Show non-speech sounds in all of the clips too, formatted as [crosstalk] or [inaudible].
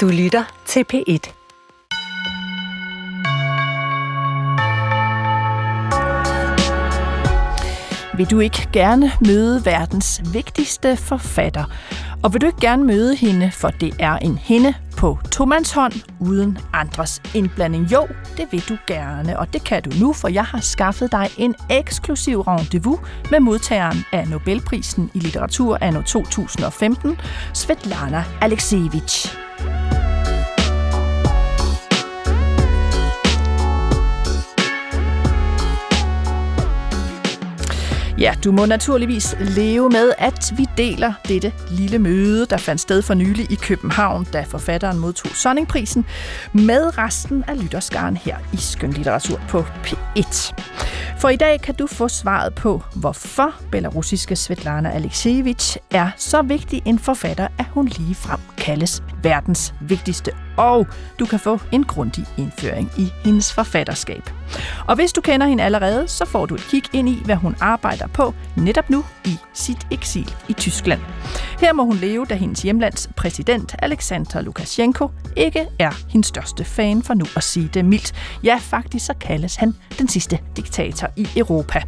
Du lytter til P1. Vil du ikke gerne møde verdens vigtigste forfatter? Og vil du ikke gerne møde hende, for det er en hende på tomandshånd uden andres indblanding? Jo, det vil du gerne, og det kan du nu, for jeg har skaffet dig en eksklusiv rendezvous med modtageren af Nobelprisen i litteratur anno 2015, Svetlana Alexievich. Ja, du må naturligvis leve med, at vi deler dette lille møde, der fandt sted for nylig i København, da forfatteren modtog Sonningprisen, med resten af lytterskaren her i Skønlitteratur på P1. For i dag kan du få svaret på, hvorfor belarusiske Svetlana Alexievich er så vigtig en forfatter, at hun lige frem kaldes verdens vigtigste. Og du kan få en grundig indføring i hendes forfatterskab. Og hvis du kender hende allerede, så får du et kig ind i, hvad hun arbejder på netop nu i sit eksil i Tyskland. Her må hun leve, da hendes hjemlands præsident Alexander Lukashenko ikke er hendes største fan, for nu at sige det mildt. Ja, faktisk så kaldes han den sidste diktator i Europa.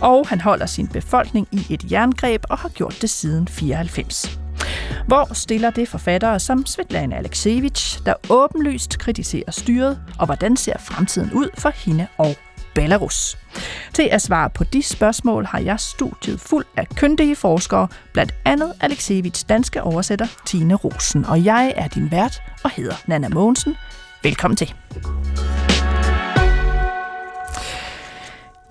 Og han holder sin befolkning i et jerngreb og har gjort det siden 94. Hvor stiller det forfattere som Svetlana Alexievich, der åbenlyst kritiserer styret, og hvordan ser fremtiden ud for hende og Belarus? Til at svare på de spørgsmål har jeg studiet fuld af kyndige forskere, blandt andet Alexievich danske oversætter Tine Rosen, og jeg er din vært og hedder Nana Mogensen. Velkommen til.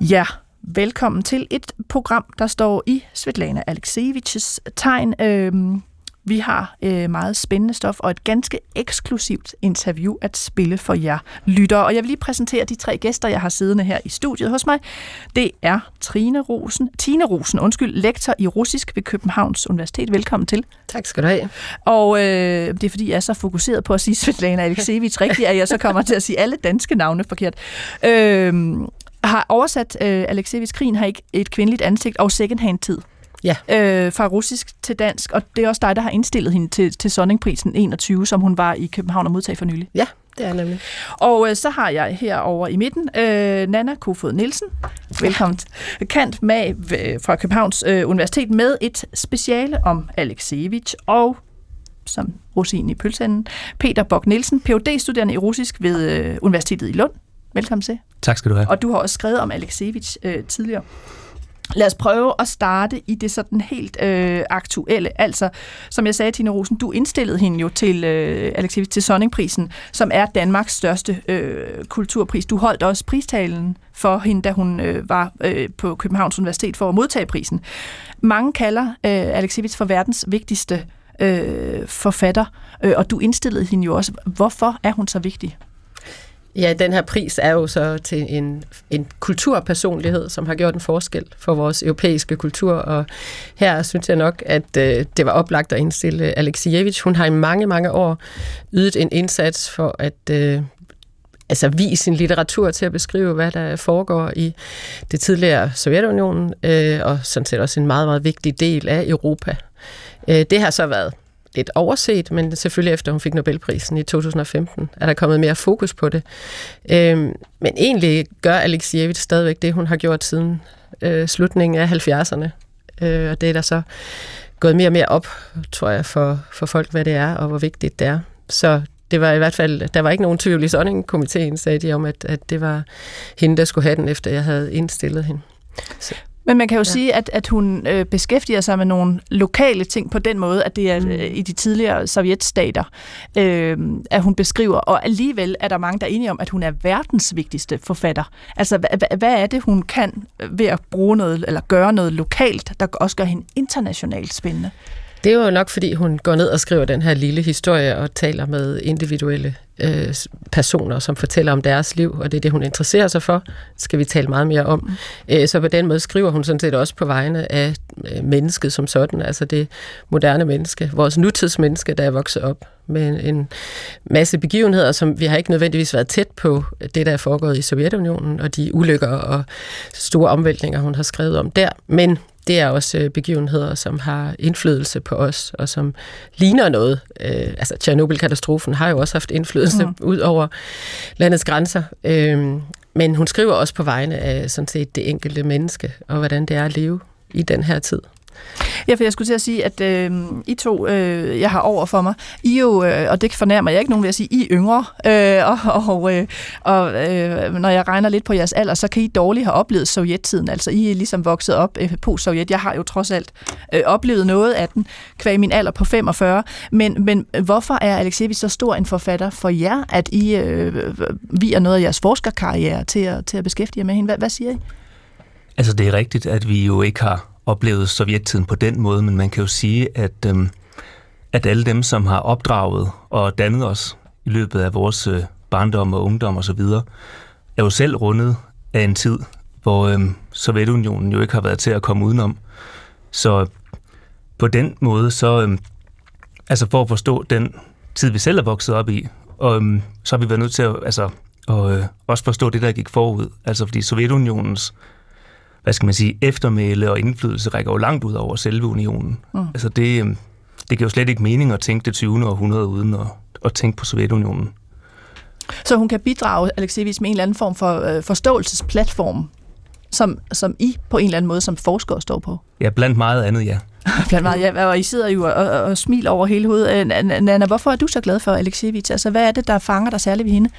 Ja, velkommen til et program, der står i Svetlana Alexievichs tegn. Øhm, vi har øh, meget spændende stof og et ganske eksklusivt interview at spille for jer lyttere. Og jeg vil lige præsentere de tre gæster, jeg har siddende her i studiet hos mig. Det er Trine Rosen, Tine Rosen, undskyld, lektor i russisk ved Københavns Universitet. Velkommen til. Tak skal du have. Og øh, det er fordi, jeg er så fokuseret på at sige Svetlana Alexievich rigtigt, at jeg så kommer til at sige alle danske navne forkert. Øh, har oversat øh, Alexievich Krigen har ikke et kvindeligt ansigt og secondhand tid. Ja. Øh, fra russisk til dansk, og det er også dig, der har indstillet hende til, til Sonningprisen 21, som hun var i København og modtag for nylig. Ja, det er nemlig. Og øh, så har jeg herovre i midten øh, Nana Kofod Nielsen, velkommen, kant mag fra Københavns øh, Universitet med et speciale om Alexievich og som rosin i pølsanden, Peter Bok Nielsen, Ph.D. studerende i russisk ved øh, Universitetet i Lund. Velkommen til. Tak skal du have. Og du har også skrevet om Alexievich øh, tidligere. Lad os prøve at starte i det sådan helt øh, aktuelle. Altså, som jeg sagde, Tine Rosen, du indstillede hende jo til øh, Alexis til Sonningprisen, som er Danmarks største øh, kulturpris. Du holdt også pristalen for hende, da hun øh, var øh, på Københavns Universitet for at modtage prisen. Mange kalder øh, Alexis for verdens vigtigste øh, forfatter, øh, og du indstillede hende jo også. Hvorfor er hun så vigtig? Ja, den her pris er jo så til en, en kulturpersonlighed, som har gjort en forskel for vores europæiske kultur, og her synes jeg nok, at øh, det var oplagt at indstille Alexievich. Hun har i mange, mange år ydet en indsats for at øh, altså vise sin litteratur til at beskrive, hvad der foregår i det tidligere Sovjetunionen, øh, og sådan set også en meget, meget vigtig del af Europa. Øh, det har så været lidt overset, men selvfølgelig efter hun fik Nobelprisen i 2015, er der kommet mere fokus på det. Øhm, men egentlig gør Alexievich stadigvæk det, hun har gjort siden øh, slutningen af 70'erne. Øh, og det er der så gået mere og mere op, tror jeg, for, for folk, hvad det er, og hvor vigtigt det er. Så det var i hvert fald, der var ikke nogen tvivl i Sonning-komiteen, sagde de om, at, at det var hende, der skulle have den, efter jeg havde indstillet hende. Så. Men man kan jo ja. sige, at, at hun øh, beskæftiger sig med nogle lokale ting på den måde, at det er mm. øh, i de tidligere sovjetstater, øh, at hun beskriver. Og alligevel er der mange, der er enige om, at hun er verdens vigtigste forfatter. Altså, hvad, hvad er det, hun kan ved at bruge noget, eller gøre noget lokalt, der også gør hende internationalt spændende? Det er jo nok, fordi hun går ned og skriver den her lille historie og taler med individuelle øh, personer, som fortæller om deres liv, og det er det, hun interesserer sig for. Det skal vi tale meget mere om. Mm. Øh, så på den måde skriver hun sådan set også på vegne af øh, mennesket som sådan, altså det moderne menneske, vores nutidsmenneske, der er vokset op med en masse begivenheder, som vi har ikke nødvendigvis været tæt på det, der er foregået i Sovjetunionen, og de ulykker og store omvæltninger, hun har skrevet om der. Men det er også øh, begivenheder, som har indflydelse på os, og som ligner noget. Øh, altså, Tjernobyl-katastrofen har jo også haft indflydelse mm. ud over landets grænser. Øh, men hun skriver også på vegne af sådan set det enkelte menneske, og hvordan det er at leve i den her tid. Ja, for jeg skulle til at sige, at øh, I to, øh, jeg har over for mig, I jo, øh, og det fornærmer jeg ikke nogen ved at sige, I er yngre, øh, og, og, øh, og øh, når jeg regner lidt på jeres alder, så kan I dårligt have oplevet sovjettiden, altså I er ligesom vokset op øh, på Sovjet. Jeg har jo trods alt øh, oplevet noget af den, kvæg min alder på 45, men, men hvorfor er Alexejevich så stor en forfatter for jer, at I øh, vi er noget af jeres forskerkarriere til at, til at beskæftige jer med hende? Hvad, hvad siger I? Altså det er rigtigt, at vi jo ikke har oplevet sovjettiden på den måde, men man kan jo sige, at, øh, at alle dem, som har opdraget og dannet os i løbet af vores øh, barndom og ungdom osv., er jo selv rundet af en tid, hvor øh, Sovjetunionen jo ikke har været til at komme udenom. Så øh, på den måde, så øh, altså for at forstå den tid, vi selv er vokset op i, og, øh, så har vi været nødt til at altså, og, øh, også forstå det, der gik forud. Altså fordi Sovjetunionens hvad skal man sige, eftermæle og indflydelse rækker jo langt ud over selve unionen. Mm. Altså det, øhm, det giver jo slet ikke mening at tænke det 20. århundrede uden at, at tænke på Sovjetunionen. Så hun kan bidrage, Alexejevich, med en eller anden form for øh, forståelsesplatform, som, som I på en eller anden måde som forskere står på? Ja, blandt meget andet, ja. [laughs] blandt meget, ja. Og I sidder jo og, og, og smiler over hele hovedet. Øh, Nana, hvorfor er du så glad for Alexejevich? Altså, hvad er det, der fanger dig særligt ved hende?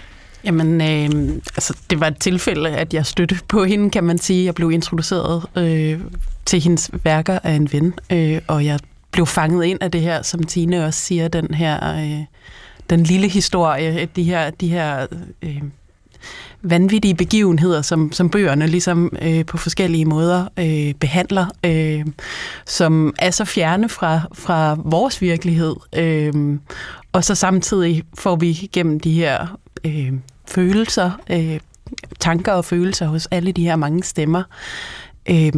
Jamen, øh, altså, det var et tilfælde, at jeg støtte på hende, kan man sige. Jeg blev introduceret øh, til hendes værker af en ven, øh, og jeg blev fanget ind af det her, som Tine også siger, den her, øh, den lille historie, de her, de her øh, vanvittige begivenheder, som, som bøgerne ligesom øh, på forskellige måder øh, behandler, øh, som er så fjerne fra, fra vores virkelighed. Øh, og så samtidig får vi gennem de her øh, følelser, øh, tanker og følelser hos alle de her mange stemmer, øh,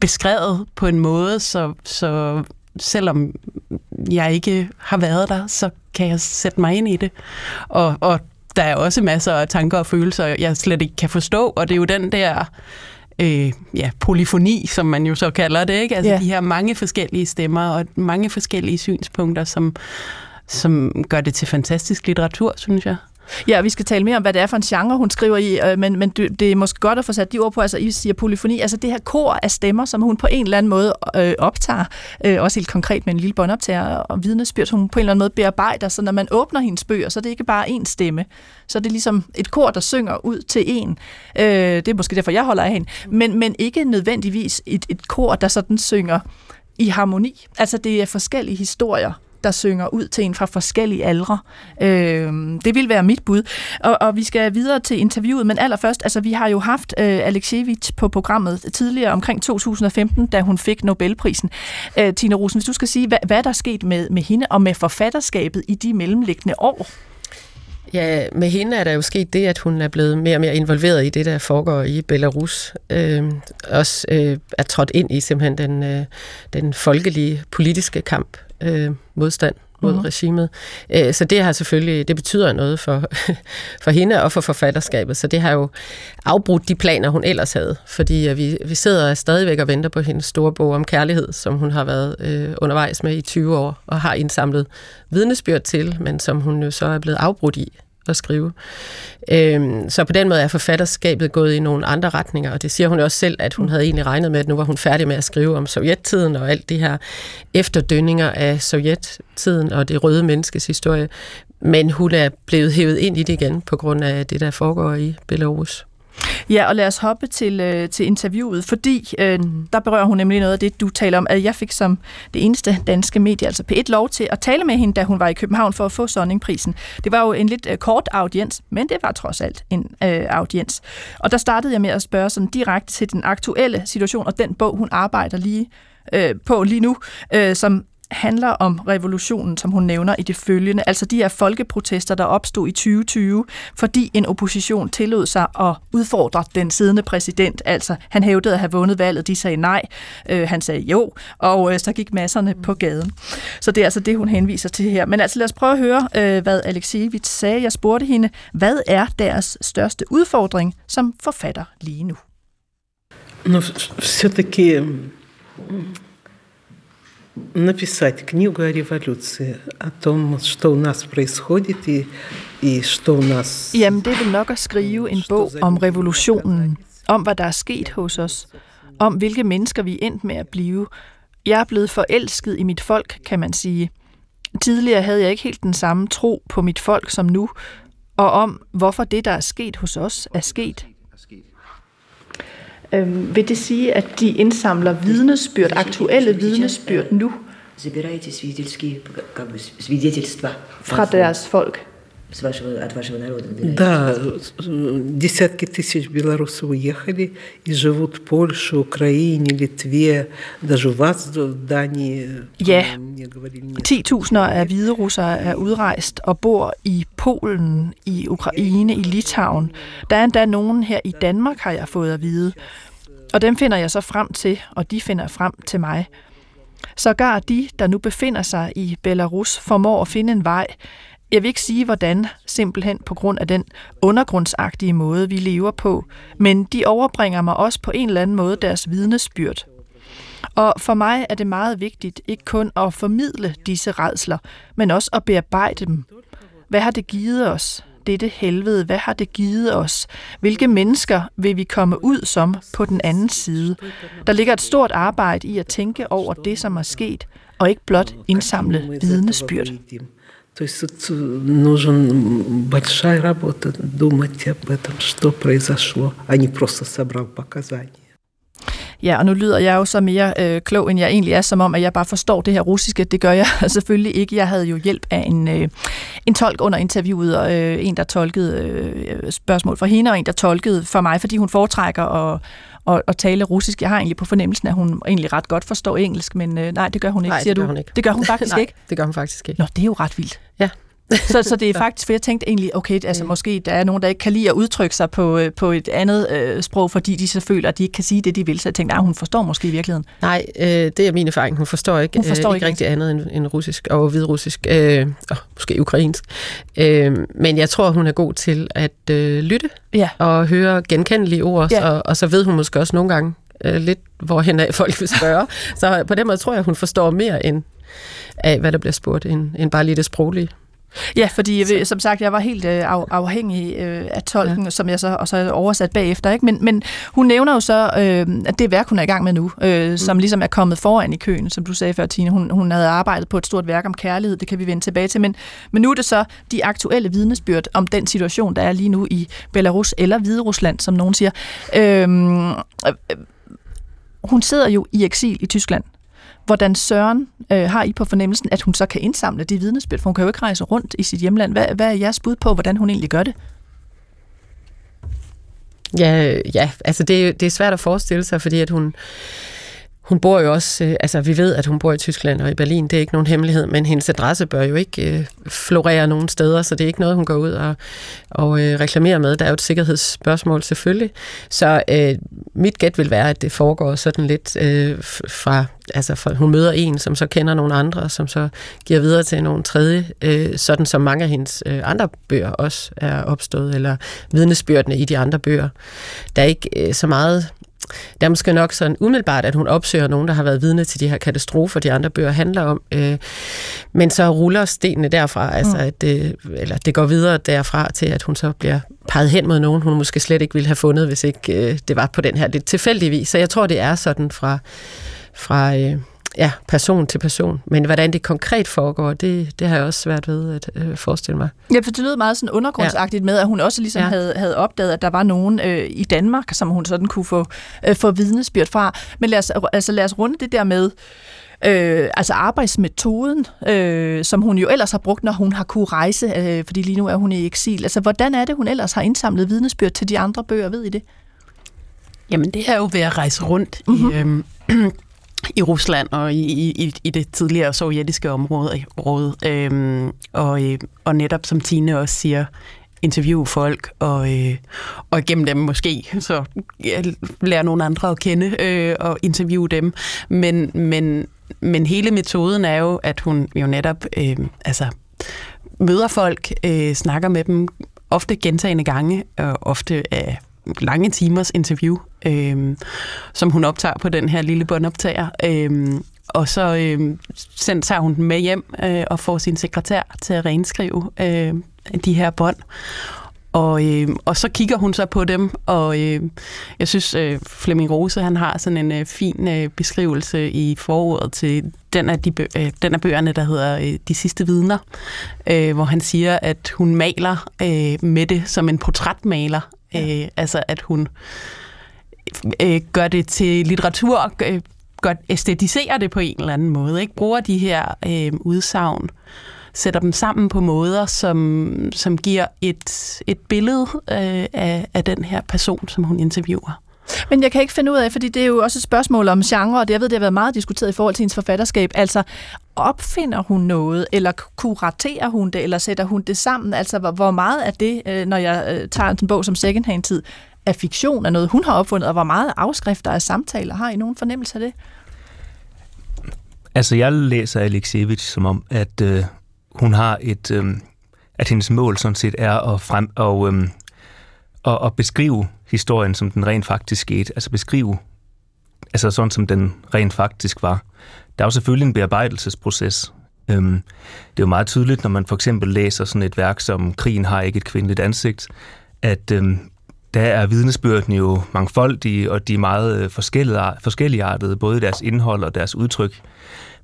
beskrevet på en måde, så, så selvom jeg ikke har været der, så kan jeg sætte mig ind i det. Og, og der er også masser af tanker og følelser, jeg slet ikke kan forstå, og det er jo den der øh, ja, polyfoni, som man jo så kalder det, ikke? Altså yeah. de her mange forskellige stemmer og mange forskellige synspunkter, som, som gør det til fantastisk litteratur, synes jeg. Ja, vi skal tale mere om, hvad det er for en genre, hun skriver i, øh, men, men det er måske godt at få sat de ord på, altså I siger polyfoni, altså det her kor af stemmer, som hun på en eller anden måde øh, optager, øh, også helt konkret med en lille båndoptager og vidnesbyrd, som hun på en eller anden måde bearbejder, så når man åbner hendes bøger, så er det ikke bare én stemme, så er det ligesom et kor, der synger ud til en. Øh, det er måske derfor, jeg holder af hende, men, men ikke nødvendigvis et, et kor, der sådan synger i harmoni. Altså det er forskellige historier, der synger ud til en fra forskellige aldre. Øh, det vil være mit bud. Og, og vi skal videre til interviewet, men allerførst, altså vi har jo haft øh, Alexievich på programmet tidligere omkring 2015, da hun fik Nobelprisen. Øh, Tina Rosen, hvis du skal sige, hvad, hvad der er sket med, med hende og med forfatterskabet i de mellemliggende år? Ja, med hende er der jo sket det, at hun er blevet mere og mere involveret i det, der foregår i Belarus. Øh, også øh, er trådt ind i simpelthen den, øh, den folkelige politiske kamp øh, modstand mod mm-hmm. regimet. Øh, så det har selvfølgelig, det betyder noget for, [laughs] for hende og for forfatterskabet, så det har jo afbrudt de planer, hun ellers havde, fordi øh, vi, vi sidder stadigvæk og venter på hendes store bog om kærlighed, som hun har været øh, undervejs med i 20 år, og har indsamlet vidnesbyrd til, men som hun jo så er blevet afbrudt i at skrive. Øhm, så på den måde er forfatterskabet gået i nogle andre retninger, og det siger hun også selv, at hun havde egentlig regnet med, at nu var hun færdig med at skrive om sovjettiden og alt det her efterdønninger af sovjettiden og det røde menneskes historie. Men hun er blevet hævet ind i det igen på grund af det, der foregår i Belarus. Ja, og lad os hoppe til, øh, til interviewet, fordi øh, der berører hun nemlig noget af det, du taler om, at jeg fik som det eneste danske medie, altså P1, lov til at tale med hende, da hun var i København for at få Sonningprisen. Det var jo en lidt øh, kort audiens, men det var trods alt en øh, audiens. Og der startede jeg med at spørge sådan direkte til den aktuelle situation og den bog, hun arbejder lige øh, på lige nu, øh, som handler om revolutionen, som hun nævner i det følgende, altså de her folkeprotester, der opstod i 2020, fordi en opposition tillod sig at udfordre den siddende præsident. Altså, han hævdede at have vundet valget, de sagde nej, øh, han sagde jo, og øh, så gik masserne på gaden. Så det er altså det, hun henviser til her. Men altså, lad os prøve at høre, øh, hvad Alexejevich sagde. Jeg spurgte hende, hvad er deres største udfordring som forfatter lige nu? Но все-таки написать книгу о революции, о том, что у нас происходит и, и что у нас... Jamen, det vil nok at skrive en bog om revolutionen, om hvad der er sket hos os, om hvilke mennesker vi er endt med at blive. Jeg er blevet forelsket i mit folk, kan man sige. Tidligere havde jeg ikke helt den samme tro på mit folk som nu, og om hvorfor det, der er sket hos os, er sket. Øhm, vil det sige, at de indsamler vidnesbyrd, aktuelle vidnesbyrd nu? Fra deres folk? с вашего, от вашего народа. Да, десятки тысяч белорусов уехали и живут в Польше, Украине, Литве, даже у вас в Дании. Ja, мне говорили, нет. 10.000 af hvide russere er udrejst og bor i Polen, i Ukraine, i Litauen. Der er endda nogen her i Danmark, har jeg fået at vide. Og dem finder jeg så frem til, og de finder frem til mig. Sågar de, der nu befinder sig i Belarus, formår at finde en vej. jeg vil ikke sige hvordan, simpelthen på grund af den undergrundsagtige måde, vi lever på, men de overbringer mig også på en eller anden måde deres vidnesbyrd. Og for mig er det meget vigtigt ikke kun at formidle disse redsler, men også at bearbejde dem. Hvad har det givet os? Dette helvede, hvad har det givet os? Hvilke mennesker vil vi komme ud som på den anden side? Der ligger et stort arbejde i at tænke over det, som er sket, og ikke blot indsamle vidnesbyrd. То есть тут э, нужен большая работа думать об этом, что произошло, а не просто собрал показания. Ja, og nu lyder jeg jo så mere øh, klog, end jeg egentlig er, som om, at jeg bare forstår det her russiske. Det gør jeg [laughs] selvfølgelig ikke. Jeg havde jo hjælp af en, øh, en tolk under interviewet, og øh, en, der tolkede øh, spørgsmål fra hende, og en, der tolkede for mig, fordi hun foretrækker at, at, at tale russisk. Jeg har egentlig på fornemmelsen, at hun egentlig ret godt forstår engelsk, men øh, nej, det gør hun ikke, Nej, siger det gør du. hun ikke. Det gør hun [laughs] faktisk Nej, ikke. det gør hun faktisk ikke. Nå, det er jo ret vildt. Ja. Så, så det er [laughs] faktisk, for jeg tænkte egentlig, okay, altså måske der er nogen, der ikke kan lide at udtrykke sig på, øh, på et andet øh, sprog, fordi de så føler, at de ikke kan sige det, de vil. Så jeg tænkte, nej, hun forstår måske i virkeligheden. Nej, øh, det er min erfaring. Hun forstår ikke, Hun forstår øh, ikke ikke rigtig andet end, end russisk og hvidrussisk, øh, og måske ukrainsk. Øh, men jeg tror, hun er god til at øh, lytte Ja. og høre genkendelige ord, Ja. og, og så ved hun måske også nogle gange øh, lidt, hvorhen af folk vil spørge. [laughs] så på den måde tror jeg, hun forstår mere end af, hvad der bliver spurgt, end, end bare lige det sproglige. Ja, fordi jeg, vil- som sagt, jeg var helt øh, af, afhængig øh, af tolken, ja. som jeg så og så oversat bagefter. Ikke? Men, men hun nævner jo så, øh, at det værk, hun er i gang med nu, øh, mm. som ligesom er kommet foran i køen, som du sagde før, Tine. Hun, hun havde arbejdet på et stort værk om kærlighed, det kan vi vende tilbage til. Men, men nu er det så de aktuelle vidnesbyrd om den situation, der er lige nu i Belarus eller Hviderusland, som nogen siger. Øh, øh, hun sidder jo i eksil i Tyskland. Hvordan Søren øh, har I på fornemmelsen, at hun så kan indsamle de vidnesbyrd? For hun kan jo ikke rejse rundt i sit hjemland. Hvad, hvad er jeres bud på, hvordan hun egentlig gør det? Ja, øh, ja altså det, er det er svært at forestille sig, fordi at hun, hun bor jo også, øh, altså vi ved, at hun bor i Tyskland og i Berlin, det er ikke nogen hemmelighed, men hendes adresse bør jo ikke øh, florere nogen steder, så det er ikke noget, hun går ud og, og øh, reklamerer med. Der er jo et sikkerhedsspørgsmål selvfølgelig. Så øh, mit gæt vil være, at det foregår sådan lidt øh, fra, altså fra, hun møder en, som så kender nogle andre, som så giver videre til nogle tredje, øh, sådan som mange af hendes øh, andre bøger også er opstået, eller vidnesbyrdene i de andre bøger. Der er ikke øh, så meget det er måske nok sådan umiddelbart, at hun opsøger nogen, der har været vidne til de her katastrofer, de andre bøger handler om. Øh, men så ruller stenene derfra, altså at det, eller det går videre derfra til, at hun så bliver peget hen mod nogen, hun måske slet ikke ville have fundet, hvis ikke øh, det var på den her lidt tilfældige vis. Så jeg tror, det er sådan fra, fra øh, ja, person til person. Men hvordan det konkret foregår, det, det har jeg også svært ved at øh, forestille mig. Ja, for det lyder meget sådan undergrundsagtigt med, at hun også ligesom ja. Ja. havde, havde opdaget, at der var nogen øh, i Danmark, som hun sådan kunne få, øh, få vidnesbyrd fra. Men lad os, altså, lad os runde det der med, Øh, altså arbejdsmetoden, øh, som hun jo ellers har brugt, når hun har kunne rejse, øh, fordi lige nu er hun i eksil. Altså, hvordan er det, hun ellers har indsamlet vidnesbyrd til de andre bøger, ved I det? Jamen, det er jo ved at rejse rundt mm-hmm. i, øhm, [clears throat] i Rusland og i, i, i det tidligere sovjetiske område. Råd, øhm, og, øh, og netop, som Tine også siger, interviewe folk, og, øh, og gennem dem måske så ja, lære nogle andre at kende øh, og interviewe dem. Men, men, men hele metoden er jo, at hun jo netop øh, altså, møder folk, øh, snakker med dem, ofte gentagende gange, og ofte af lange timers interview, øh, som hun optager på den her lille båndoptager. Øh, og så øh, sendt, tager hun den med hjem øh, og får sin sekretær til at renskrive øh, de her bånd. Og, øh, og så kigger hun så på dem, og øh, jeg synes, øh, Flemming Rose han har sådan en øh, fin øh, beskrivelse i forordet til den af, de bø- øh, den af bøgerne, der hedder øh, De sidste vidner, øh, hvor han siger, at hun maler øh, med det som en portrætmaler. Ja. Øh, altså at hun øh, øh, gør det til litteratur, øh, gør, æstetiserer det på en eller anden måde, ikke bruger de her øh, udsagn sætter dem sammen på måder, som, som giver et, et billede øh, af, af den her person, som hun interviewer. Men jeg kan ikke finde ud af, fordi det er jo også et spørgsmål om genre, og det, jeg ved, det har været meget diskuteret i forhold til hendes forfatterskab. Altså, opfinder hun noget, eller kuraterer hun det, eller sætter hun det sammen? Altså, hvor, meget af det, øh, når jeg øh, tager en bog som Secondhand af er fiktion, af noget, hun har opfundet, og hvor meget afskrifter af samtaler har I nogen fornemmelse af det? Altså, jeg læser Alexievich som om, at øh, hun har et, øh, at hendes mål sådan set er at, frem, og, øh, at, at beskrive historien, som den rent faktisk skete. Altså beskrive, altså sådan som den rent faktisk var. Der er jo selvfølgelig en bearbejdelsesproces. Øhm, det er jo meget tydeligt, når man for eksempel læser sådan et værk som Krigen har ikke et kvindeligt ansigt, at øhm, der er vidnesbyrdene jo mangfoldige, og de er meget øh, forskelligartede, både i deres indhold og deres udtryk.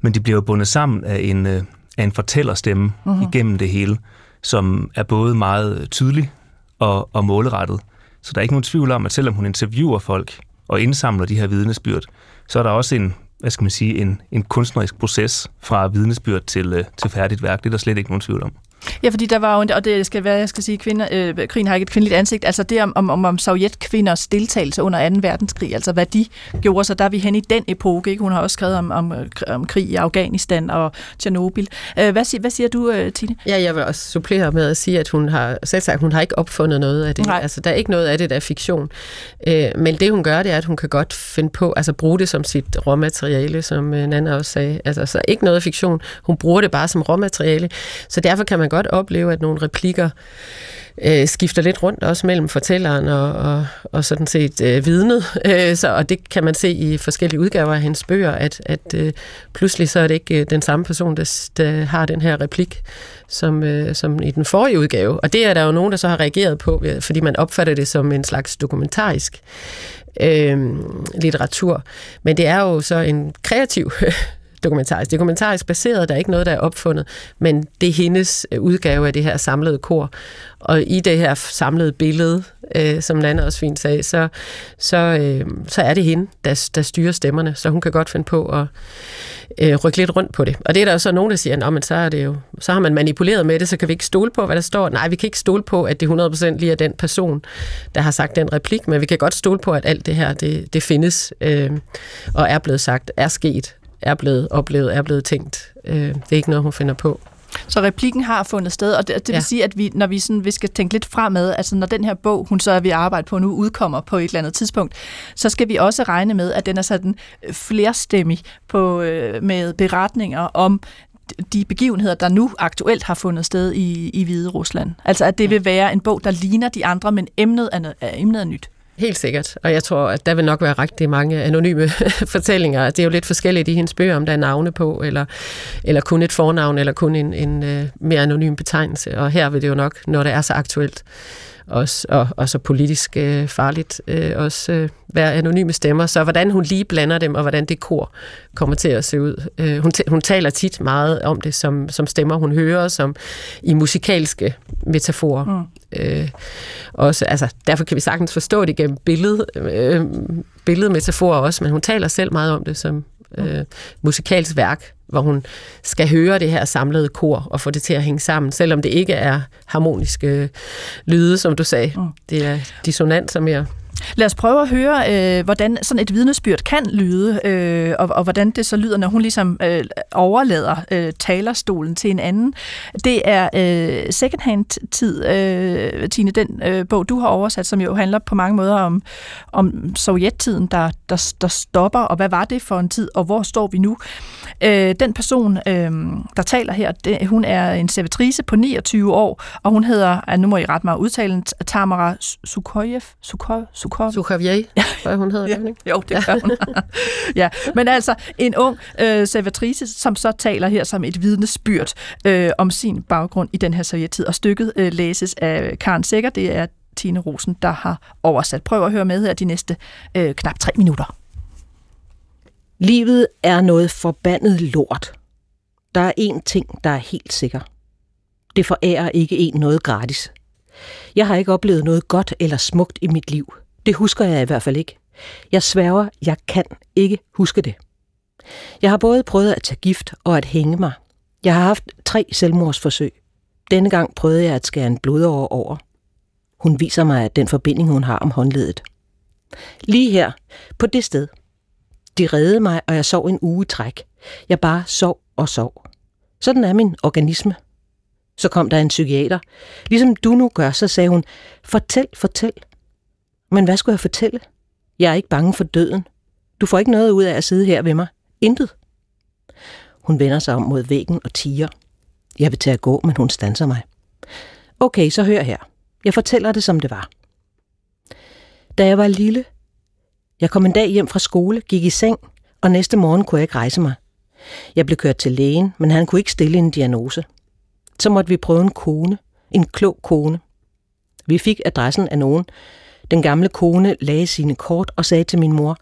Men de bliver jo bundet sammen af en, øh, af en fortællerstemme uh-huh. igennem det hele, som er både meget tydelig og, og målrettet. Så der er ikke nogen tvivl om, at selvom hun interviewer folk og indsamler de her vidnesbyrd, så er der også en, hvad skal man sige, en, en kunstnerisk proces fra vidnesbyrd til, øh, til færdigt værk. Det er der slet ikke nogen tvivl om. Ja, fordi der var jo, og det skal være, jeg skal sige, kvinder, øh, krigen har ikke et kvindeligt ansigt, altså det om, om, om sovjetkvinders deltagelse under 2. verdenskrig, altså hvad de gjorde, så der er vi hen i den epoke, ikke? Hun har også skrevet om, om, om krig i Afghanistan og Tjernobyl. Øh, hvad, siger, hvad siger du, øh, Tine? Ja, jeg vil også supplere med at sige, at hun har selv sagt, hun har ikke opfundet noget af det. Nej. Altså, der er ikke noget af det, der er fiktion. Øh, men det, hun gør, det er, at hun kan godt finde på, altså bruge det som sit råmateriale, som øh, Nana også sagde. Altså, så ikke noget fiktion. Hun bruger det bare som råmateriale. Så derfor kan man godt opleve, at nogle replikker øh, skifter lidt rundt også mellem fortælleren og, og, og sådan set øh, vidnet. Øh, så, og det kan man se i forskellige udgaver af hendes bøger, at, at øh, pludselig så er det ikke øh, den samme person, der, der har den her replik, som, øh, som i den forrige udgave. Og det er der jo nogen, der så har reageret på, fordi man opfatter det som en slags dokumentarisk øh, litteratur. Men det er jo så en kreativ [laughs] dokumentarisk. Det er dokumentarisk baseret, der er ikke noget, der er opfundet, men det er hendes øh, udgave af det her samlede kor. Og i det her samlede billede, øh, som Nana også fint sagde, så, så, øh, så er det hende, der, der styrer stemmerne, så hun kan godt finde på at øh, rykke lidt rundt på det. Og det er der jo så nogen, der siger, men så, er det jo, så har man manipuleret med det, så kan vi ikke stole på, hvad der står. Nej, vi kan ikke stole på, at det 100% lige er den person, der har sagt den replik, men vi kan godt stole på, at alt det her, det, det findes øh, og er blevet sagt, er sket er blevet oplevet, er blevet tænkt. Øh, det er ikke noget, hun finder på. Så replikken har fundet sted, og det, det vil ja. sige, at vi, når vi, sådan, vi skal tænke lidt fremad, altså når den her bog, hun så er ved at arbejde på nu, udkommer på et eller andet tidspunkt, så skal vi også regne med, at den er sådan flerstemmig på, øh, med beretninger om de begivenheder, der nu aktuelt har fundet sted i, i Hvide Rusland. Altså at det vil være en bog, der ligner de andre, men emnet er, emnet er nyt. Helt sikkert, og jeg tror, at der vil nok være rigtig mange anonyme [laughs] fortællinger. Det er jo lidt forskelligt i hendes bøger, om der er navne på, eller, eller kun et fornavn, eller kun en, en øh, mere anonym betegnelse. Og her vil det jo nok, når det er så aktuelt, også, og, og så politisk øh, farligt, øh, også øh, være anonyme stemmer. Så hvordan hun lige blander dem, og hvordan det kor kommer til at se ud. Øh, hun, hun taler tit meget om det som, som stemmer, hun hører, som i musikalske metaforer. Mm. Øh, også, altså, derfor kan vi sagtens forstå det gennem billed, øh, billedmetaforer også, men hun taler selv meget om det som øh, musikalsk værk, hvor hun skal høre det her samlede kor og få det til at hænge sammen, selvom det ikke er harmoniske lyde, som du sagde. Mm. Det er dissonanser mere. Lad os prøve at høre, øh, hvordan sådan et vidnesbyrd kan lyde, øh, og, og hvordan det så lyder, når hun ligesom øh, overlader øh, talerstolen til en anden. Det er øh, secondhand-tid, øh, Tine, den øh, bog, du har oversat, som jo handler på mange måder om, om sovjettiden, der, der, der stopper, og hvad var det for en tid, og hvor står vi nu? Øh, den person, øh, der taler her, det, hun er en servitrice på 29 år, og hun hedder, nu må I ret mig udtalen, Tamara Sukhojev, Sukhojev, Sukhov. Sukhavjej, hvad hun hedder. Ja, ikke? jo, det gør hun. [laughs] ja, men altså en ung øh, servitrice, som så taler her som et vidnesbyrd øh, om sin baggrund i den her sovjettid, og stykket øh, læses af Karen Sækker, det er Tine Rosen, der har oversat. Prøv at høre med her de næste øh, knap tre minutter. Livet er noget forbandet lort. Der er én ting, der er helt sikker. Det forærer ikke en noget gratis. Jeg har ikke oplevet noget godt eller smukt i mit liv. Det husker jeg i hvert fald ikke. Jeg sværger, jeg kan ikke huske det. Jeg har både prøvet at tage gift og at hænge mig. Jeg har haft tre selvmordsforsøg. Denne gang prøvede jeg at skære en blodåre over. Hun viser mig den forbinding, hun har om håndledet. Lige her, på det sted. De reddede mig, og jeg sov en uge træk. Jeg bare sov og sov. Sådan er min organisme. Så kom der en psykiater. Ligesom du nu gør, så sagde hun, fortæl, fortæl. Men hvad skulle jeg fortælle? Jeg er ikke bange for døden. Du får ikke noget ud af at sidde her ved mig. Intet. Hun vender sig om mod væggen og tiger. Jeg vil til at gå, men hun stanser mig. Okay, så hør her. Jeg fortæller det, som det var. Da jeg var lille, jeg kom en dag hjem fra skole, gik i seng, og næste morgen kunne jeg ikke rejse mig. Jeg blev kørt til lægen, men han kunne ikke stille en diagnose. Så måtte vi prøve en kone, en klog kone. Vi fik adressen af nogen. Den gamle kone lagde sine kort og sagde til min mor,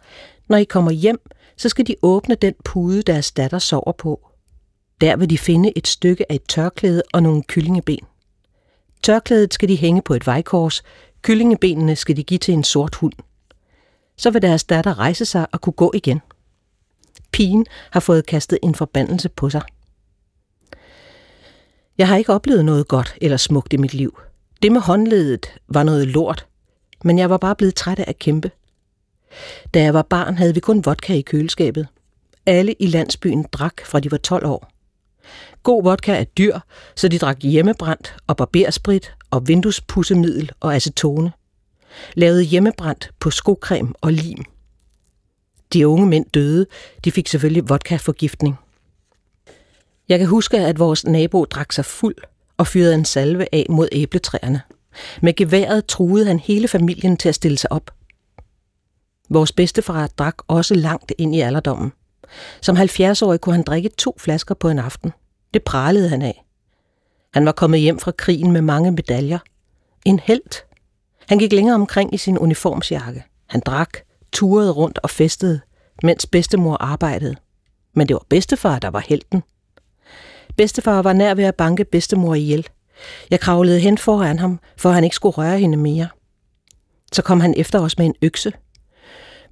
når I kommer hjem, så skal de åbne den pude, deres datter sover på. Der vil de finde et stykke af et tørklæde og nogle kyllingeben. Tørklædet skal de hænge på et vejkors, kyllingebenene skal de give til en sort hund. Så vil deres datter rejse sig og kunne gå igen. Pigen har fået kastet en forbandelse på sig. Jeg har ikke oplevet noget godt eller smukt i mit liv. Det med håndledet var noget lort, men jeg var bare blevet træt af at kæmpe. Da jeg var barn, havde vi kun vodka i køleskabet. Alle i landsbyen drak fra de var 12 år. God vodka er dyr, så de drak hjemmebrændt og barbersprit og vinduespussemiddel og acetone. Lavede hjemmebrændt på skocreme og lim. De unge mænd døde. De fik selvfølgelig vodkaforgiftning. Jeg kan huske, at vores nabo drak sig fuld og fyrede en salve af mod æbletræerne. Med geværet truede han hele familien til at stille sig op. Vores bedstefar drak også langt ind i alderdommen. Som 70-årig kunne han drikke to flasker på en aften. Det pralede han af. Han var kommet hjem fra krigen med mange medaljer. En held. Han gik længere omkring i sin uniformsjakke. Han drak, turede rundt og festede, mens bedstemor arbejdede. Men det var bedstefar, der var helten. Bedstefar var nær ved at banke bedstemor ihjel. Jeg kravlede hen foran ham, for han ikke skulle røre hende mere. Så kom han efter os med en økse.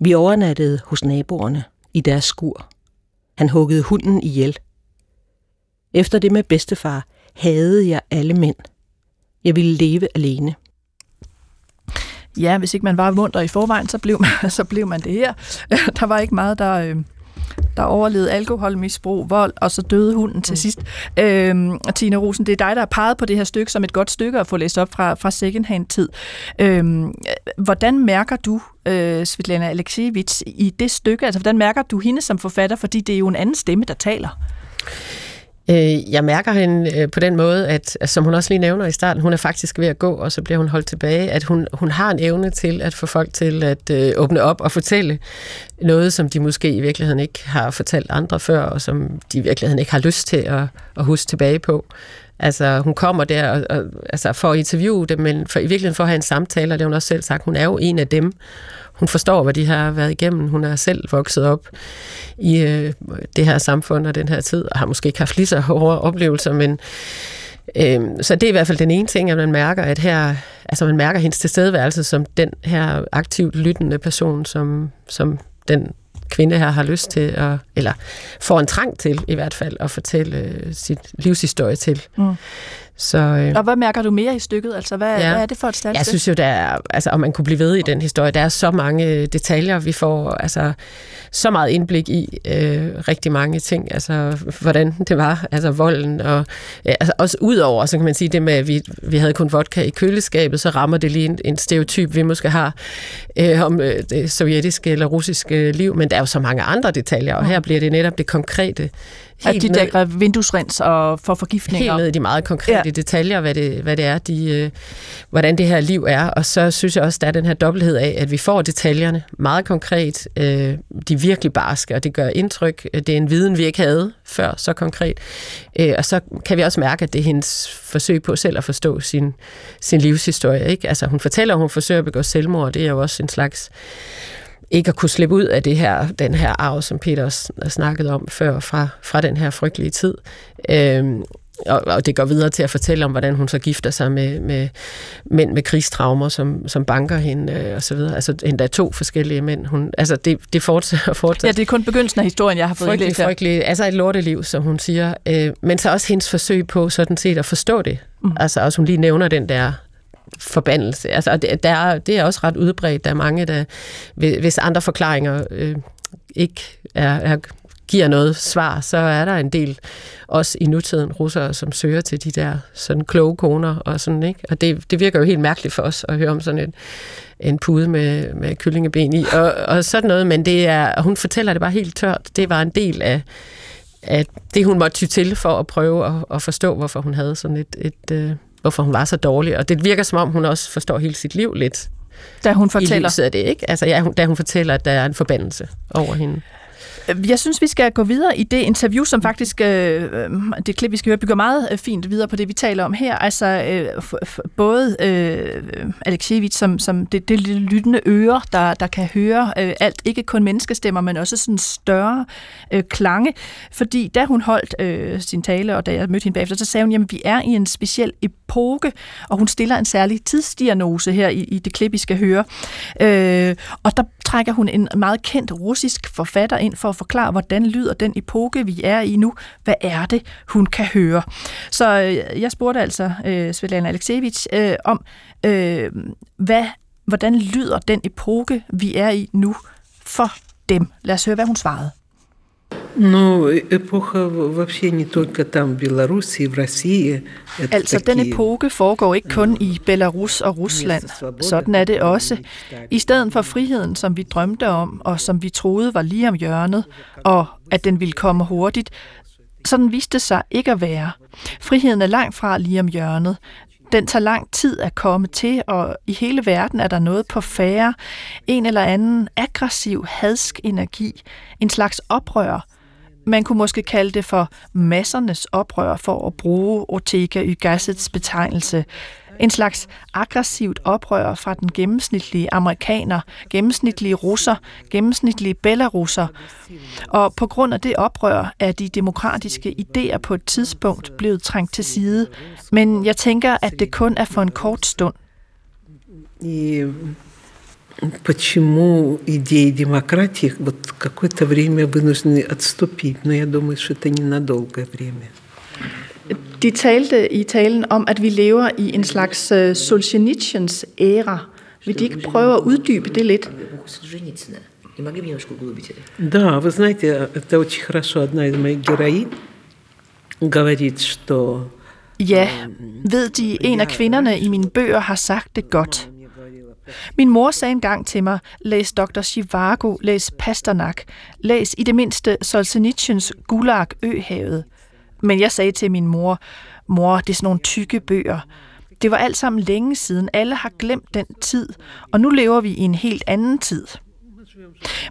Vi overnattede hos naboerne i deres skur. Han huggede hunden ihjel. Efter det med bedstefar havde jeg alle mænd. Jeg ville leve alene. Ja, hvis ikke man var munter i forvejen, så blev man, [laughs] så blev man det her. Der var ikke meget, der, øh, der overlevede alkoholmisbrug, vold, og så døde hunden til sidst. Øhm, Tina Rosen, det er dig, der har peget på det her stykke som et godt stykke at få læst op fra, fra secondhand-tid. Øhm, hvordan mærker du, øh, Svetlana Alexievich, i det stykke? Altså, hvordan mærker du hende som forfatter, fordi det er jo en anden stemme, der taler? Øh, jeg mærker hende øh, på den måde, at, som hun også lige nævner i starten, hun er faktisk ved at gå, og så bliver hun holdt tilbage, at hun, hun har en evne til at få folk til at øh, åbne op og fortælle noget, som de måske i virkeligheden ikke har fortalt andre før, og som de i virkeligheden ikke har lyst til at, at huske tilbage på. Altså, hun kommer der og, og, altså, for at interviewe dem, men for, i virkeligheden for at have en samtale, og det har hun også selv sagt, hun er jo en af dem. Hun forstår, hvad de har været igennem. Hun er selv vokset op i øh, det her samfund og den her tid, og har måske ikke haft lige så hårde oplevelser, men øh, så det er i hvert fald den ene ting, at man mærker, at her, altså man mærker hendes tilstedeværelse som den her aktivt lyttende person, som, som den kvinde her har lyst til, at, eller får en trang til i hvert fald, at fortælle øh, sit livshistorie til. Mm. Så, øh, og hvad mærker du mere i stykket? Altså, hvad, ja. hvad er det for et stærkt Jeg synes jo, der er, altså, om man kunne blive ved i den historie, der er så mange detaljer, vi får altså, så meget indblik i øh, rigtig mange ting, altså hvordan det var, altså volden, og ja, altså, også udover, så kan man sige det med, at vi, vi havde kun vodka i køleskabet, så rammer det lige en, en stereotyp, vi måske har øh, om øh, det sovjetiske eller russiske liv, men der er jo så mange andre detaljer, og her bliver det netop det konkrete Helt at de ned, der vinduesrens og for forgiftninger. Helt ned i de meget konkrete ja. detaljer, hvad det, hvad det er, de, øh, hvordan det her liv er. Og så synes jeg også, der er den her dobbelthed af, at vi får detaljerne meget konkret. Øh, de er virkelig barske, og det gør indtryk. Det er en viden, vi ikke havde før, så konkret. Øh, og så kan vi også mærke, at det er hendes forsøg på selv at forstå sin, sin livshistorie. Ikke? Altså hun fortæller, at hun forsøger at begå selvmord, det er jo også en slags ikke at kunne slippe ud af det her, den her arv, som Peter snakket om før, fra, fra den her frygtelige tid. Øhm, og, og det går videre til at fortælle om, hvordan hun så gifter sig med, med mænd med krigstraumer, som, som banker hende øh, og så videre. Altså endda to forskellige mænd. Hun, altså det, det fortsætter og fortsætter. Ja, det er kun begyndelsen af historien, jeg har fået frygtelig, læst frygtelig, Altså et lorteliv, som hun siger. Øh, men så også hendes forsøg på sådan set at forstå det. Mm. Altså også hun lige nævner den der forbandelse. Altså, det, der er, det er også ret udbredt. Der er mange, der, hvis andre forklaringer øh, ikke er, er, giver noget svar, så er der en del også i nutiden russere, som søger til de der sådan kloge koner og sådan, ikke? Og det, det virker jo helt mærkeligt for os at høre om sådan en, en pude med, med kyllingeben i, og, og sådan noget, men det er, hun fortæller det bare helt tørt. Det var en del af, af det, hun måtte ty til for at prøve at, at forstå, hvorfor hun havde sådan et, et, et øh, hvorfor hun var så dårlig. Og det virker som om, hun også forstår hele sit liv lidt. Da hun fortæller. I af det, ikke? Altså, ja, da hun fortæller, at der er en forbandelse over hende. Øh, jeg synes, vi skal gå videre i det interview, som faktisk, øh, øh, det klip, vi skal høre, bygger meget øh, fint videre på det, vi taler om her. Altså øh, både øh, Alexievich, som, som det, det lyttende øre, der, der kan høre øh, alt, ikke kun menneskestemmer, men også sådan større øh, klange. Fordi da hun holdt øh, sin tale, og da jeg mødte hende bagefter, så sagde hun, at vi er i en speciel epoke, og hun stiller en særlig tidsdiagnose her i, i det klip, vi skal høre. Øh, og der trækker hun en meget kendt russisk forfatter ind for at forklare, hvordan lyder den epoke, vi er i nu. Hvad er det, hun kan høre? Så øh, jeg spurgte altså øh, Svetlana Alexievich øh, om, øh, hvad, hvordan lyder den epoke, vi er i nu for dem? Lad os høre, hvad hun svarede. Ну, эпоха вообще не только там, в Беларуси, в России. Это altså, den epoke foregår ikke kun i Belarus og Rusland. Sådan er det også. I stedet for friheden, som vi drømte om, og som vi troede var lige om hjørnet, og at den ville komme hurtigt, sådan viste sig ikke at være. Friheden er langt fra lige om hjørnet. Den tager lang tid at komme til, og i hele verden er der noget på færre. En eller anden aggressiv, hadsk energi. En slags oprør, man kunne måske kalde det for massernes oprør for at bruge Ortega y Gassets betegnelse. En slags aggressivt oprør fra den gennemsnitlige amerikaner, gennemsnitlige russer, gennemsnitlige belarusser. Og på grund af det oprør er de demokratiske idéer på et tidspunkt blevet trængt til side. Men jeg tænker, at det kun er for en kort stund почему идеи демократии вот какое-то время вынуждены отступить. Но я думаю, что это ненадолгое время. De talte i talen om, at vi lever i en slags uh, Solzhenitsyns æra. Vil de ikke prøve at uddybe det lidt? Да, вы знаете, это очень хорошо. Одна из моих героинь говорит, что... Ja, ved de, en af kvinderne i mine bøger har sagt det godt. Min mor sagde engang til mig, læs Dr. Chivago, læs Pasternak, læs i det mindste Solzhenitsyns Gulag Øhavet. Men jeg sagde til min mor, mor, det er sådan nogle tykke bøger. Det var alt sammen længe siden. Alle har glemt den tid, og nu lever vi i en helt anden tid.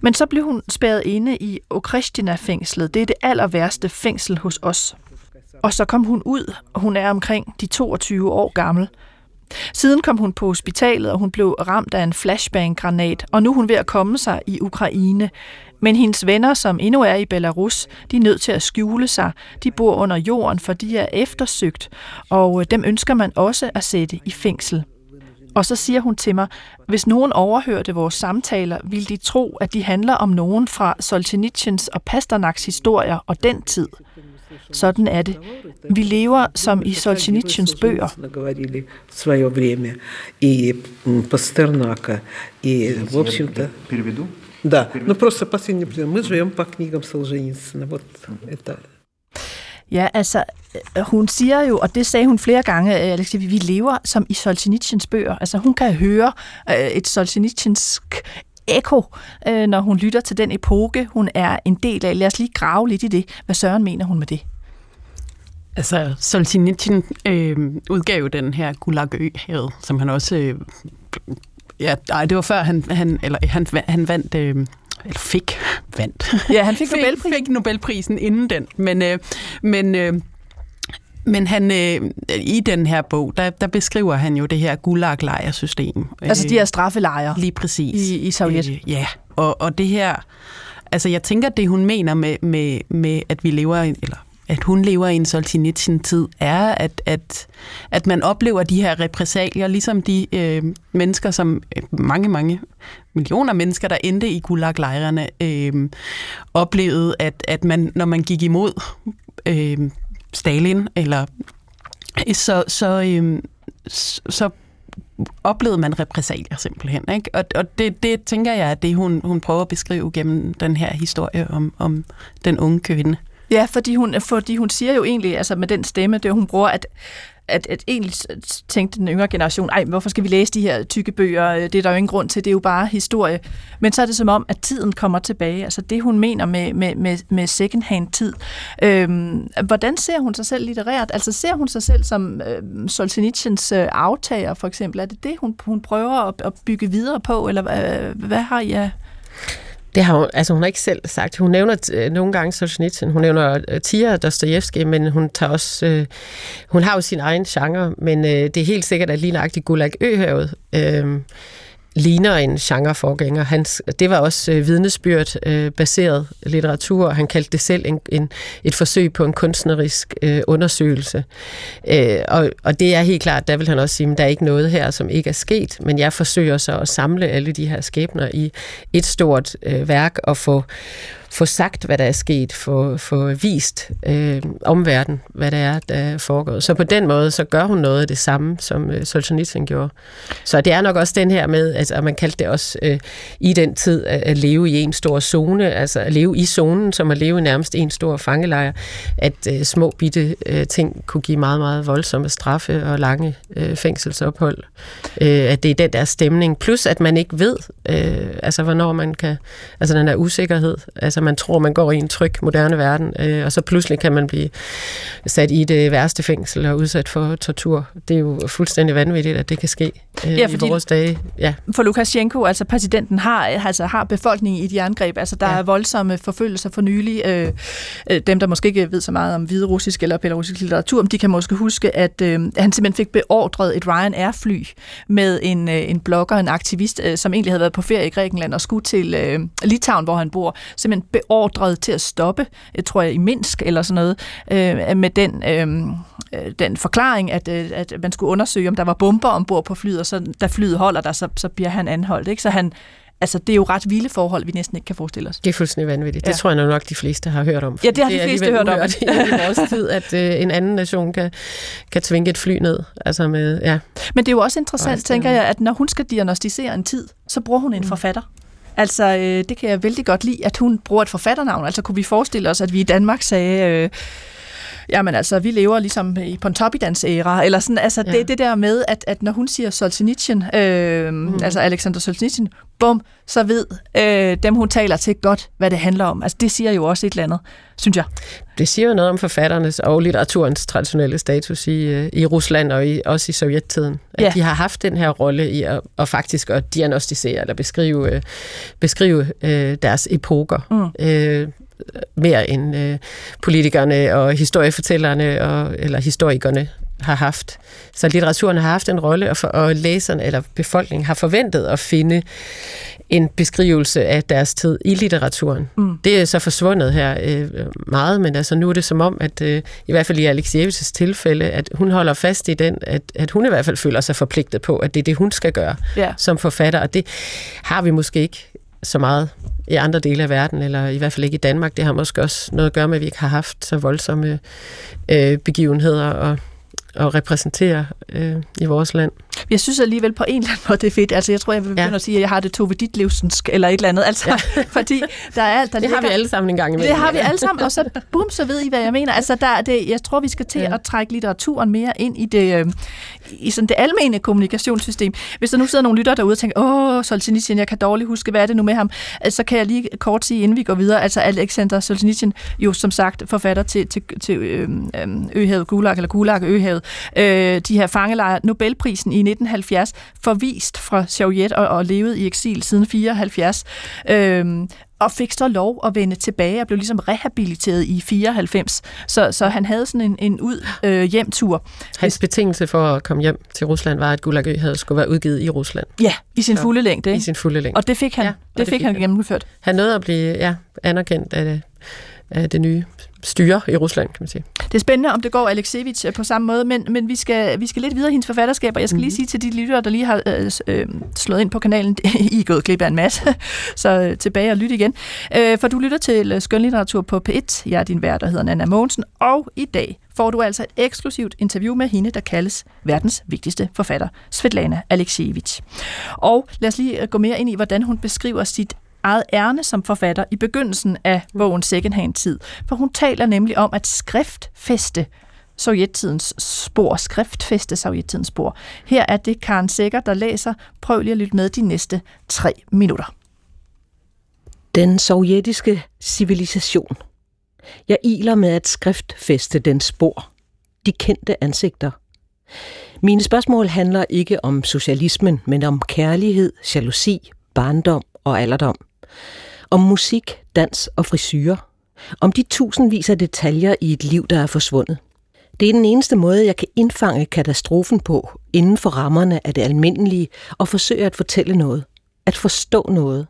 Men så blev hun spærret inde i Okristina-fængslet. Det er det aller værste fængsel hos os. Og så kom hun ud, og hun er omkring de 22 år gammel. Siden kom hun på hospitalet, og hun blev ramt af en flashbang-granat, og nu er hun ved at komme sig i Ukraine. Men hendes venner, som endnu er i Belarus, de er nødt til at skjule sig. De bor under jorden, for de er eftersøgt, og øh, dem ønsker man også at sætte i fængsel. Og så siger hun til mig, hvis nogen overhørte vores samtaler, ville de tro, at de handler om nogen fra Solzhenitsyns og Pasternaks historier og den tid. Sådan er det. Vi lever som i Solzhenitsyns bøger. свое время и Пастернака и в общем-то переведу да ну просто последний мы живем по книгам Солженицына вот это Ja, altså, hun siger jo, og det sagde hun flere gange, Alexia, vi lever som i Solzhenitsyns bøger. Altså, hun kan høre et Solzhenitsyns ekko, øh, når hun lytter til den epoke, hun er en del af. Lad os lige grave lidt i det. Hvad Søren mener hun med det? Altså, Solzhenitsyn øh, udgav den her Gulag Ø, som han også... Øh, ja, nej, det var før han, han, eller, han, han vandt... Øh, eller fik vandt. Ja, han fik [laughs] Nobelprisen. fik Nobelprisen inden den. Men, øh, men, øh, men han, øh, i den her bog, der, der beskriver han jo det her gulag-lejrsystem. Altså de her straffelejre. Lige præcis. I, i Sovjet. Øh, ja, og, og det her... Altså jeg tænker, det hun mener med, med, med at vi lever... Eller at hun lever i en Solzhenitsyn-tid, er, at, at, at man oplever de her repressalier, ligesom de øh, mennesker, som øh, mange, mange millioner mennesker, der endte i Gulag-lejrene, øh, oplevede, at, at man, når man gik imod øh, Stalin, eller øh, så, så, øhm, så oplevede man repressalier simpelthen. Ikke? Og, og det, det tænker jeg er det, hun, hun prøver at beskrive gennem den her historie om, om den unge kvinde. Ja, fordi hun, fordi hun siger jo egentlig, altså med den stemme, det hun bruger, at at, at egentlig tænkte den yngre generation, ej, hvorfor skal vi læse de her tykke bøger? Det er der jo ingen grund til, det er jo bare historie. Men så er det som om, at tiden kommer tilbage. Altså det, hun mener med, med, med, med second-hand-tid. Øhm, hvordan ser hun sig selv litterært? Altså ser hun sig selv som øh, Solzhenitsyns øh, aftager, for eksempel? Er det det, hun, hun prøver at, at bygge videre på? Eller øh, hvad har I det har hun, altså hun har ikke selv sagt. Hun nævner øh, nogle gange Solzhenitsyn, hun nævner øh, Tia Dostojevski, men hun tager også, øh, hun har jo sin egen genre, men øh, det er helt sikkert, at lige nøjagtigt Gulag Øhavet, øh, ligner en genreforgænger. Hans, det var også øh, vidnesbyrd øh, baseret litteratur. Han kaldte det selv en, en, et forsøg på en kunstnerisk øh, undersøgelse. Øh, og, og det er helt klart, der vil han også sige, at der er ikke noget her, som ikke er sket, men jeg forsøger så at samle alle de her skæbner i et stort øh, værk og få få sagt, hvad der er sket, få, få vist øh, omverdenen, hvad der er, der er foregået. Så på den måde, så gør hun noget af det samme, som øh, Solzhenitsyn gjorde. Så det er nok også den her med, altså, at man kaldte det også øh, i den tid at, at leve i en stor zone, altså at leve i zonen, som at leve i nærmest en stor fangelejr, at øh, små bitte øh, ting kunne give meget, meget voldsomme straffe og lange øh, fængselsophold. Øh, at det er den der stemning, plus at man ikke ved, øh, altså hvornår man kan, altså den der usikkerhed, altså man tror, man går i en tryg, moderne verden, øh, og så pludselig kan man blive sat i det værste fængsel og udsat for tortur. Det er jo fuldstændig vanvittigt, at det kan ske øh, ja, i vores dage. Ja. For Lukashenko, altså præsidenten, har, altså, har befolkningen i et jerngreb. Altså, der ja. er voldsomme forfølgelser for nylig. Øh, øh, dem, der måske ikke ved så meget om hviderussisk eller belarusisk litteratur, de kan måske huske, at øh, han simpelthen fik beordret et Ryanair-fly med en, øh, en blogger, en aktivist, øh, som egentlig havde været på ferie i Grækenland og skulle til øh, Litauen, hvor han bor, simpelthen beordret til at stoppe, jeg tror jeg i Minsk eller sådan noget, øh, med den, øh, øh, den forklaring, at, øh, at man skulle undersøge, om der var bomber ombord på flyet, og så da flyet holder der, så, så bliver han anholdt. Ikke? Så han, Altså, det er jo ret vilde forhold, vi næsten ikke kan forestille os. Det er fuldstændig vanvittigt. Ja. Det tror jeg nok, de fleste har hørt om. Ja, det har de fleste hørt om. i [laughs] vores tid, at øh, en anden nation kan, kan tvinge et fly ned. Altså med, ja. Men det er jo også interessant, tænker jeg, at når hun skal diagnostisere en tid, så bruger hun en mm. forfatter. Altså, øh, det kan jeg vældig godt lide, at hun bruger et forfatternavn. Altså, kunne vi forestille os, at vi i Danmark sagde... Øh, jamen altså, vi lever ligesom i Pontoppidans æra, eller sådan, altså ja. det, det der med, at, at når hun siger Solzhenitsyn, øh, mm. altså Alexander Solzhenitsyn, bum, så ved øh, dem, hun taler til godt, hvad det handler om. Altså det siger jo også et eller andet, synes jeg. Det siger jo noget om forfatternes og litteraturens traditionelle status i, øh, i Rusland og i, også i sovjettiden. At ja. de har haft den her rolle i at, at faktisk at diagnostisere eller beskrive, øh, beskrive øh, deres epoker. Mm. Øh, mere end øh, politikerne og historiefortællerne og, eller historikerne har haft. Så litteraturen har haft en rolle, og, for, og læserne eller befolkningen har forventet at finde en beskrivelse af deres tid i litteraturen. Mm. Det er så forsvundet her øh, meget, men altså nu er det som om, at øh, i hvert fald i Alexievits tilfælde, at hun holder fast i den, at, at hun i hvert fald føler sig forpligtet på, at det er det, hun skal gøre yeah. som forfatter, og det har vi måske ikke så meget i andre dele af verden, eller i hvert fald ikke i Danmark. Det har måske også noget at gøre med, at vi ikke har haft så voldsomme øh, begivenheder og, at repræsentere øh, i vores land jeg synes alligevel på en eller anden måde, det er fedt. Altså, jeg tror, jeg vil begynde ja. at sige, at jeg har det Tove Ditlevsensk, eller et eller andet. Altså, ja. [laughs] fordi der er alt, der Det ligger... har vi alle sammen en gang imellem. Det har vi alle sammen, og så [laughs] bum, så ved I, hvad jeg mener. Altså, der, det, jeg tror, vi skal til ja. at trække litteraturen mere ind i det, øh, i sådan det almene kommunikationssystem. Hvis der nu sidder nogle lytter derude og tænker, åh, Solzhenitsyn, jeg kan dårligt huske, hvad er det nu med ham? Altså, så kan jeg lige kort sige, inden vi går videre, altså Alexander Solzhenitsyn, jo som sagt forfatter til, til, til øh Øhavet Gulag, eller Gulag Øhavet, øh, de her fangelejre, Nobelprisen i 1970, forvist fra Sovjet og, og levet i eksil siden 74. Øh, og fik så lov at vende tilbage og blev ligesom rehabiliteret i 94. Så, så han havde sådan en, en ud øh, hjem-tur. Hans betingelse for at komme hjem til Rusland var, at Gulag havde skulle være udgivet i Rusland. Ja, i sin fulde længde. I sin fulde længde. Og det fik han, ja, det, det fik, fik han gennemført. Han nåede at blive ja, anerkendt af det, af det nye styre i Rusland, kan man sige. Det er spændende, om det går Alexevich øh, på samme måde, men, men vi, skal, vi skal lidt videre i hendes forfatterskab, og jeg skal mm-hmm. lige sige til de lyttere, der lige har øh, øh, slået ind på kanalen, [laughs] I er gået glip af en masse, [laughs] så øh, tilbage og lytte igen. Øh, for du lytter til øh, skønlitteratur på P1. Jeg er din vært, der hedder Nana Mogensen, og i dag får du altså et eksklusivt interview med hende, der kaldes verdens vigtigste forfatter, Svetlana Alexievich. Og lad os lige gå mere ind i, hvordan hun beskriver sit eget ærne som forfatter i begyndelsen af bogen Secondhand-tid, for hun taler nemlig om at skriftfeste sovjettidens spor, skriftfeste sovjettidens spor. Her er det Karen Sækker, der læser. Prøv lige at lytte med de næste tre minutter. Den sovjetiske civilisation. Jeg iler med at skriftfeste den spor. De kendte ansigter. Mine spørgsmål handler ikke om socialismen, men om kærlighed, jalousi, barndom og alderdom om musik, dans og frisyrer, om de tusindvis af detaljer i et liv, der er forsvundet. Det er den eneste måde, jeg kan indfange katastrofen på, inden for rammerne af det almindelige, og forsøge at fortælle noget. At forstå noget.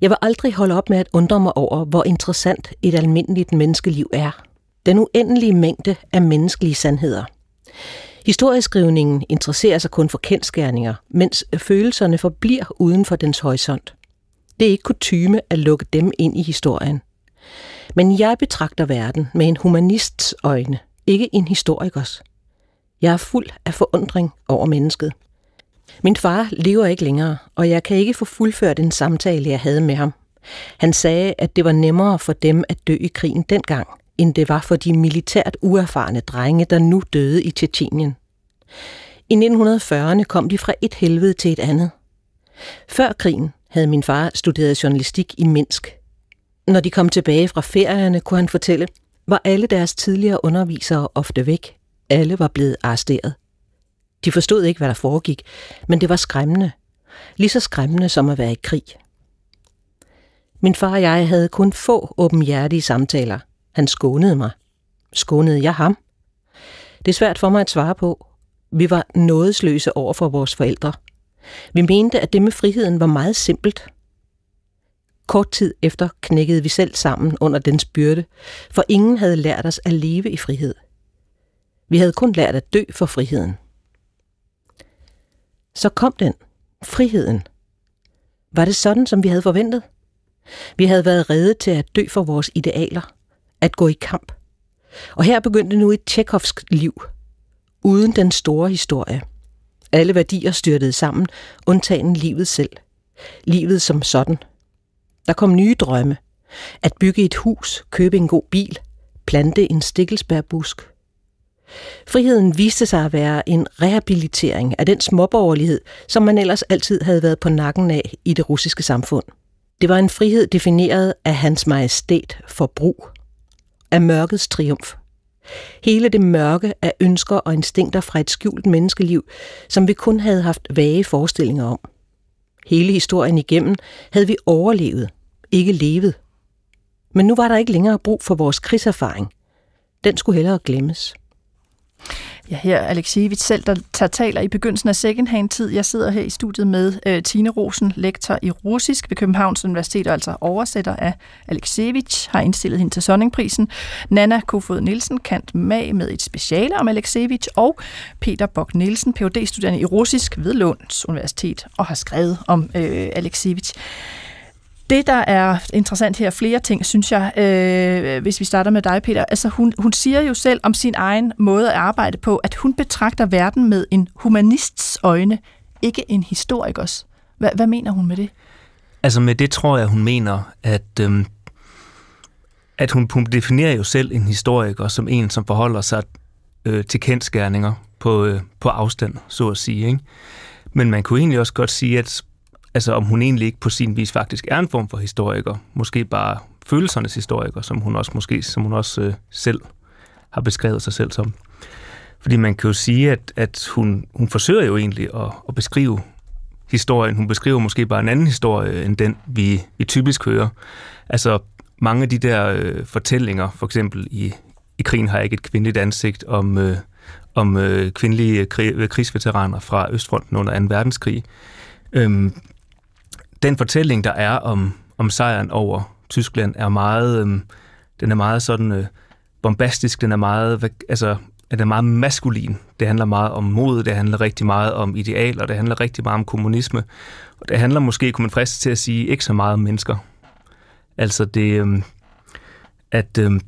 Jeg vil aldrig holde op med at undre mig over, hvor interessant et almindeligt menneskeliv er. Den uendelige mængde af menneskelige sandheder. Historieskrivningen interesserer sig kun for kendskærninger, mens følelserne forbliver uden for dens horisont. Det er ikke kutyme at lukke dem ind i historien. Men jeg betragter verden med en humanists øjne, ikke en historikers. Jeg er fuld af forundring over mennesket. Min far lever ikke længere, og jeg kan ikke få fuldført en samtale, jeg havde med ham. Han sagde, at det var nemmere for dem at dø i krigen dengang, end det var for de militært uerfarne drenge, der nu døde i Tjetjenien. I 1940'erne kom de fra et helvede til et andet. Før krigen havde min far studeret journalistik i Minsk. Når de kom tilbage fra ferierne, kunne han fortælle, var alle deres tidligere undervisere ofte væk. Alle var blevet arresteret. De forstod ikke, hvad der foregik, men det var skræmmende. Lige så skræmmende som at være i krig. Min far og jeg havde kun få åbenhjertige samtaler. Han skånede mig. Skånede jeg ham? Det er svært for mig at svare på. Vi var nådesløse over for vores forældre. Vi mente, at det med friheden var meget simpelt. Kort tid efter knækkede vi selv sammen under dens byrde, for ingen havde lært os at leve i frihed. Vi havde kun lært at dø for friheden. Så kom den, friheden. Var det sådan, som vi havde forventet? Vi havde været redde til at dø for vores idealer, at gå i kamp. Og her begyndte nu et tjekovsk liv, uden den store historie – alle værdier styrtede sammen, undtagen livet selv. Livet som sådan. Der kom nye drømme. At bygge et hus, købe en god bil, plante en stikkelsbærbusk. Friheden viste sig at være en rehabilitering af den småborgerlighed, som man ellers altid havde været på nakken af i det russiske samfund. Det var en frihed defineret af hans majestæt for brug, af mørkets triumf. Hele det mørke af ønsker og instinkter fra et skjult menneskeliv, som vi kun havde haft vage forestillinger om. Hele historien igennem havde vi overlevet, ikke levet. Men nu var der ikke længere brug for vores krigserfaring. Den skulle hellere glemmes. Ja, her er Alexievich selv, der tager taler i begyndelsen af secondhand-tid. Jeg sidder her i studiet med øh, Tine Rosen, lektor i russisk ved Københavns Universitet, og altså oversætter af Alexievich, har indstillet hende til Sonningprisen. Nana Kofod Nielsen, kant mag med et speciale om Alexievich, og Peter Bok Nielsen, phd studerende i russisk ved Lunds Universitet, og har skrevet om øh, Alexievich. Det, der er interessant her, flere ting, synes jeg, øh, hvis vi starter med dig, Peter. Altså, hun, hun siger jo selv om sin egen måde at arbejde på, at hun betragter verden med en humanists øjne, ikke en historikers. Hvad, hvad mener hun med det? Altså med det tror jeg, hun mener, at, øhm, at hun, hun definerer jo selv en historiker som en, som forholder sig øh, til kendskærninger på, øh, på afstand, så at sige. Ikke? Men man kunne egentlig også godt sige, at altså, om hun egentlig ikke på sin vis faktisk er en form for historiker, måske bare følelsernes historiker, som hun også måske som hun også øh, selv har beskrevet sig selv som. Fordi man kan jo sige, at, at hun, hun forsøger jo egentlig at, at beskrive historien. Hun beskriver måske bare en anden historie, end den, vi, vi typisk hører. Altså, mange af de der øh, fortællinger, for eksempel i, i Krigen har jeg ikke et kvindeligt ansigt, om, øh, om øh, kvindelige krig, krigsveteraner fra Østfronten under 2. verdenskrig. Øhm, den fortælling, der er om, om sejren over Tyskland, er meget, øhm, den er meget sådan øh, bombastisk, den er meget, altså, den er meget maskulin. Det handler meget om mod, det handler rigtig meget om idealer, det handler rigtig meget om kommunisme. Og det handler måske, kunne man friste til at sige, ikke så meget om mennesker. Altså det, øhm, at, øhm,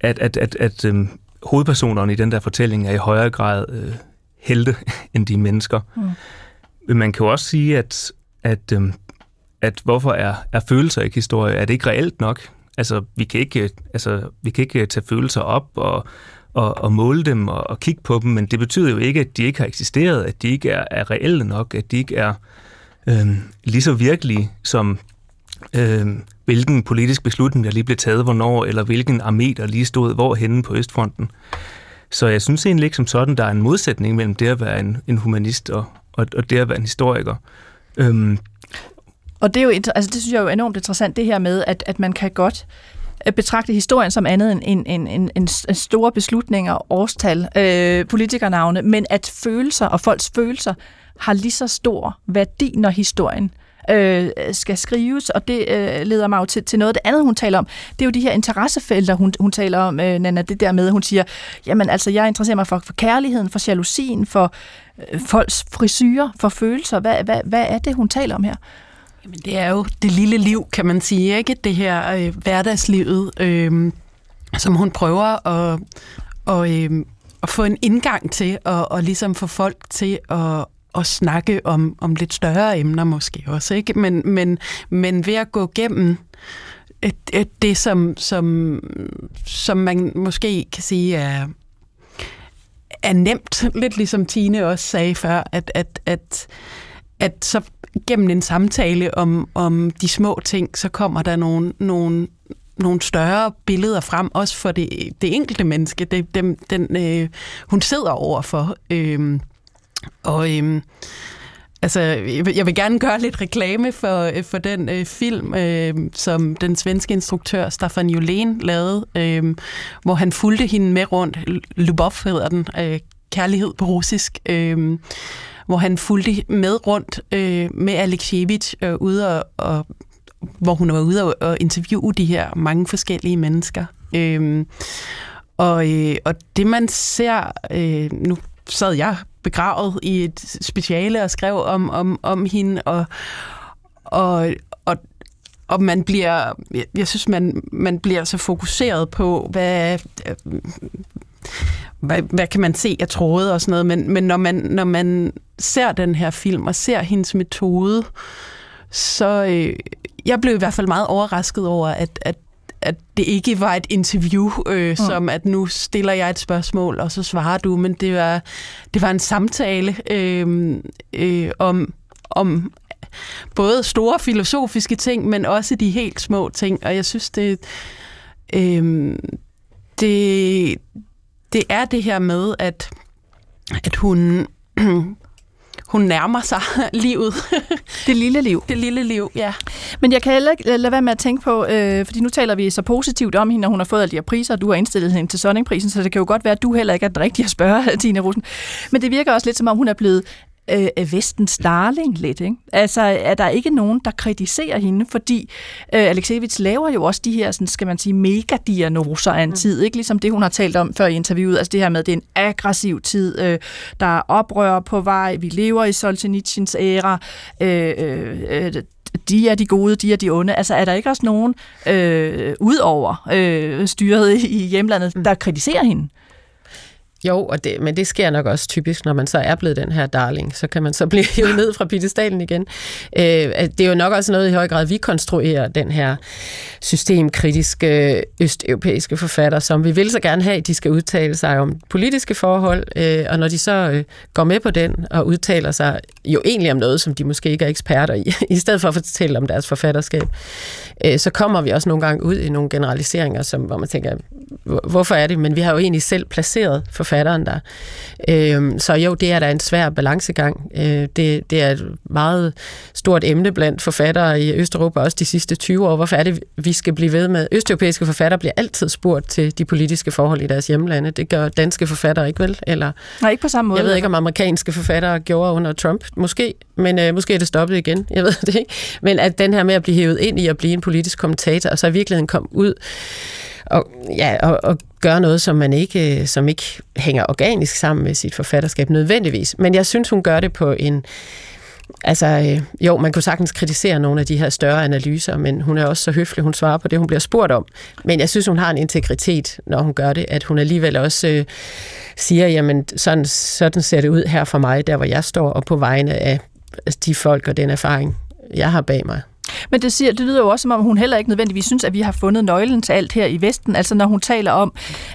at, at, at, at øhm, hovedpersonerne i den der fortælling er i højere grad øh, helte, [laughs] end de mennesker. Mm. Men man kan jo også sige, at, at, øhm, at hvorfor er, er følelser ikke historie? Er det ikke reelt nok? Altså, vi kan ikke, altså, vi kan ikke tage følelser op og, og, og måle dem og, og kigge på dem, men det betyder jo ikke, at de ikke har eksisteret, at de ikke er, er reelle nok, at de ikke er øh, lige så virkelige som øh, hvilken politisk beslutning, der lige blev taget hvornår, eller hvilken armé, der lige stod hvorhenne på Østfronten. Så jeg synes egentlig ikke som sådan, der er en modsætning mellem det at være en, en humanist og, og, og det at være en historiker. Øhm. Og det, er jo, altså det synes jeg er jo enormt interessant, det her med, at, at man kan godt øh, betragte historien som andet end en, en, en, en, en store beslutninger, årstal, øh, politikernavne, men at følelser og folks følelser har lige så stor værdi, når historien øh, skal skrives, og det øh, leder mig jo til, til noget af det andet, hun taler om. Det er jo de her interessefelter, hun, hun taler om, øh, Nana, det der med, hun siger, jamen altså, jeg interesserer mig for, for kærligheden, for jalousien, for øh, folks frisyrer, for følelser. Hvad, hvad, hvad er det, hun taler om her? Jamen, det er jo det lille liv, kan man sige, ikke? Det her øh, hverdagslivet, øh, som hun prøver at, og, øh, at få en indgang til, og, og ligesom få folk til at, at snakke om, om lidt større emner måske også, ikke? Men, men, men ved at gå gennem det, det, som, som, som man måske kan sige er, er nemt, lidt ligesom Tine også sagde før, at, at, at, at så gennem en samtale om, om de små ting, så kommer der nogle, nogle, nogle større billeder frem, også for det, det enkelte menneske, det, dem, den, øh, hun sidder overfor. Øh, og øh, altså, jeg vil gerne gøre lidt reklame for, øh, for den øh, film, øh, som den svenske instruktør Staffan Jolén lavede, øh, hvor han fulgte hende med rundt. Lubov hedder den, øh, kærlighed på russisk. Øh, hvor han fulgte med rundt øh, med Alexievich øh, ude og, og hvor hun var ude og, og interviewe de her mange forskellige mennesker. Øh, og, øh, og det man ser, øh, nu sad jeg begravet i et speciale og skrev om, om, om hende, og, og, og, og man bliver, jeg synes, man, man bliver så fokuseret på, hvad, øh, hvad, hvad kan man se af tråde og sådan noget, men, men når, man, når man ser den her film og ser hendes metode, så øh, jeg blev i hvert fald meget overrasket over, at, at at det ikke var et interview, øh, mm. som at nu stiller jeg et spørgsmål, og så svarer du, men det var, det var en samtale øh, øh, om, om både store filosofiske ting, men også de helt små ting, og jeg synes, det, øh, det, det er det her med, at, at hun [clears throat] hun nærmer sig [laughs] livet. det lille liv. Det lille liv, ja. Men jeg kan heller ikke lade være med at tænke på, øh, fordi nu taler vi så positivt om hende, når hun har fået alle de her priser, og du har indstillet hende til Sonningprisen, så det kan jo godt være, at du heller ikke er den rigtige at spørge, [laughs] Tine Rosen. Men det virker også lidt som om, hun er blevet øh, vestens darling lidt. Ikke? Altså, er der ikke nogen, der kritiserer hende, fordi øh, Alexevich laver jo også de her, sådan, skal man sige, megadiagnoser af en mm. tid, ikke? ligesom det, hun har talt om før i interviewet, altså det her med, at det er en aggressiv tid, øh, der er oprør på vej, vi lever i Solzhenitsyns æra, øh, øh, de er de gode, de er de onde. Altså er der ikke også nogen øh, ud over øh, styret i hjemlandet, der kritiserer hende? Jo, og det, men det sker nok også typisk, når man så er blevet den her darling, så kan man så blive [laughs] hævet ned fra pittestalen igen. Øh, det er jo nok også noget i høj grad, vi konstruerer den her systemkritiske øh, østeuropæiske forfatter, som vi vil så gerne have, de skal udtale sig om politiske forhold, øh, og når de så øh, går med på den og udtaler sig jo egentlig om noget, som de måske ikke er eksperter i, [laughs] i stedet for at fortælle om deres forfatterskab, øh, så kommer vi også nogle gange ud i nogle generaliseringer, som, hvor man tænker, hvorfor er det? Men vi har jo egentlig selv placeret forfatteren der. Øh, så jo, det er da en svær balancegang. Øh, det, det er et meget stort emne blandt forfattere i Østeuropa, også de sidste 20 år. Hvorfor er det, vi skal blive ved med? Østeuropæiske forfattere bliver altid spurgt til de politiske forhold i deres hjemlande. Det gør danske forfattere ikke vel? Eller, Nej, ikke på samme måde. Jeg ved ikke, om amerikanske forfattere gjorde under Trump. Måske, men øh, måske er det stoppet igen. Jeg ved det ikke. Men at den her med at blive hævet ind i at blive en politisk kommentator, og så i virkeligheden komme ud og, ja, og, og gøre noget, som man ikke, øh, som ikke hænger organisk sammen med sit forfatterskab nødvendigvis. Men jeg synes, hun gør det på en... Altså, øh, jo, man kunne sagtens kritisere nogle af de her større analyser, men hun er også så høflig, hun svarer på det, hun bliver spurgt om. Men jeg synes, hun har en integritet, når hun gør det, at hun alligevel også øh, siger, jamen, sådan, sådan ser det ud her for mig, der hvor jeg står, og på vegne af de folk og den erfaring, jeg har bag mig. Men det, siger, det lyder jo også, som om hun heller ikke nødvendigvis synes, at vi har fundet nøglen til alt her i Vesten. Altså når hun taler om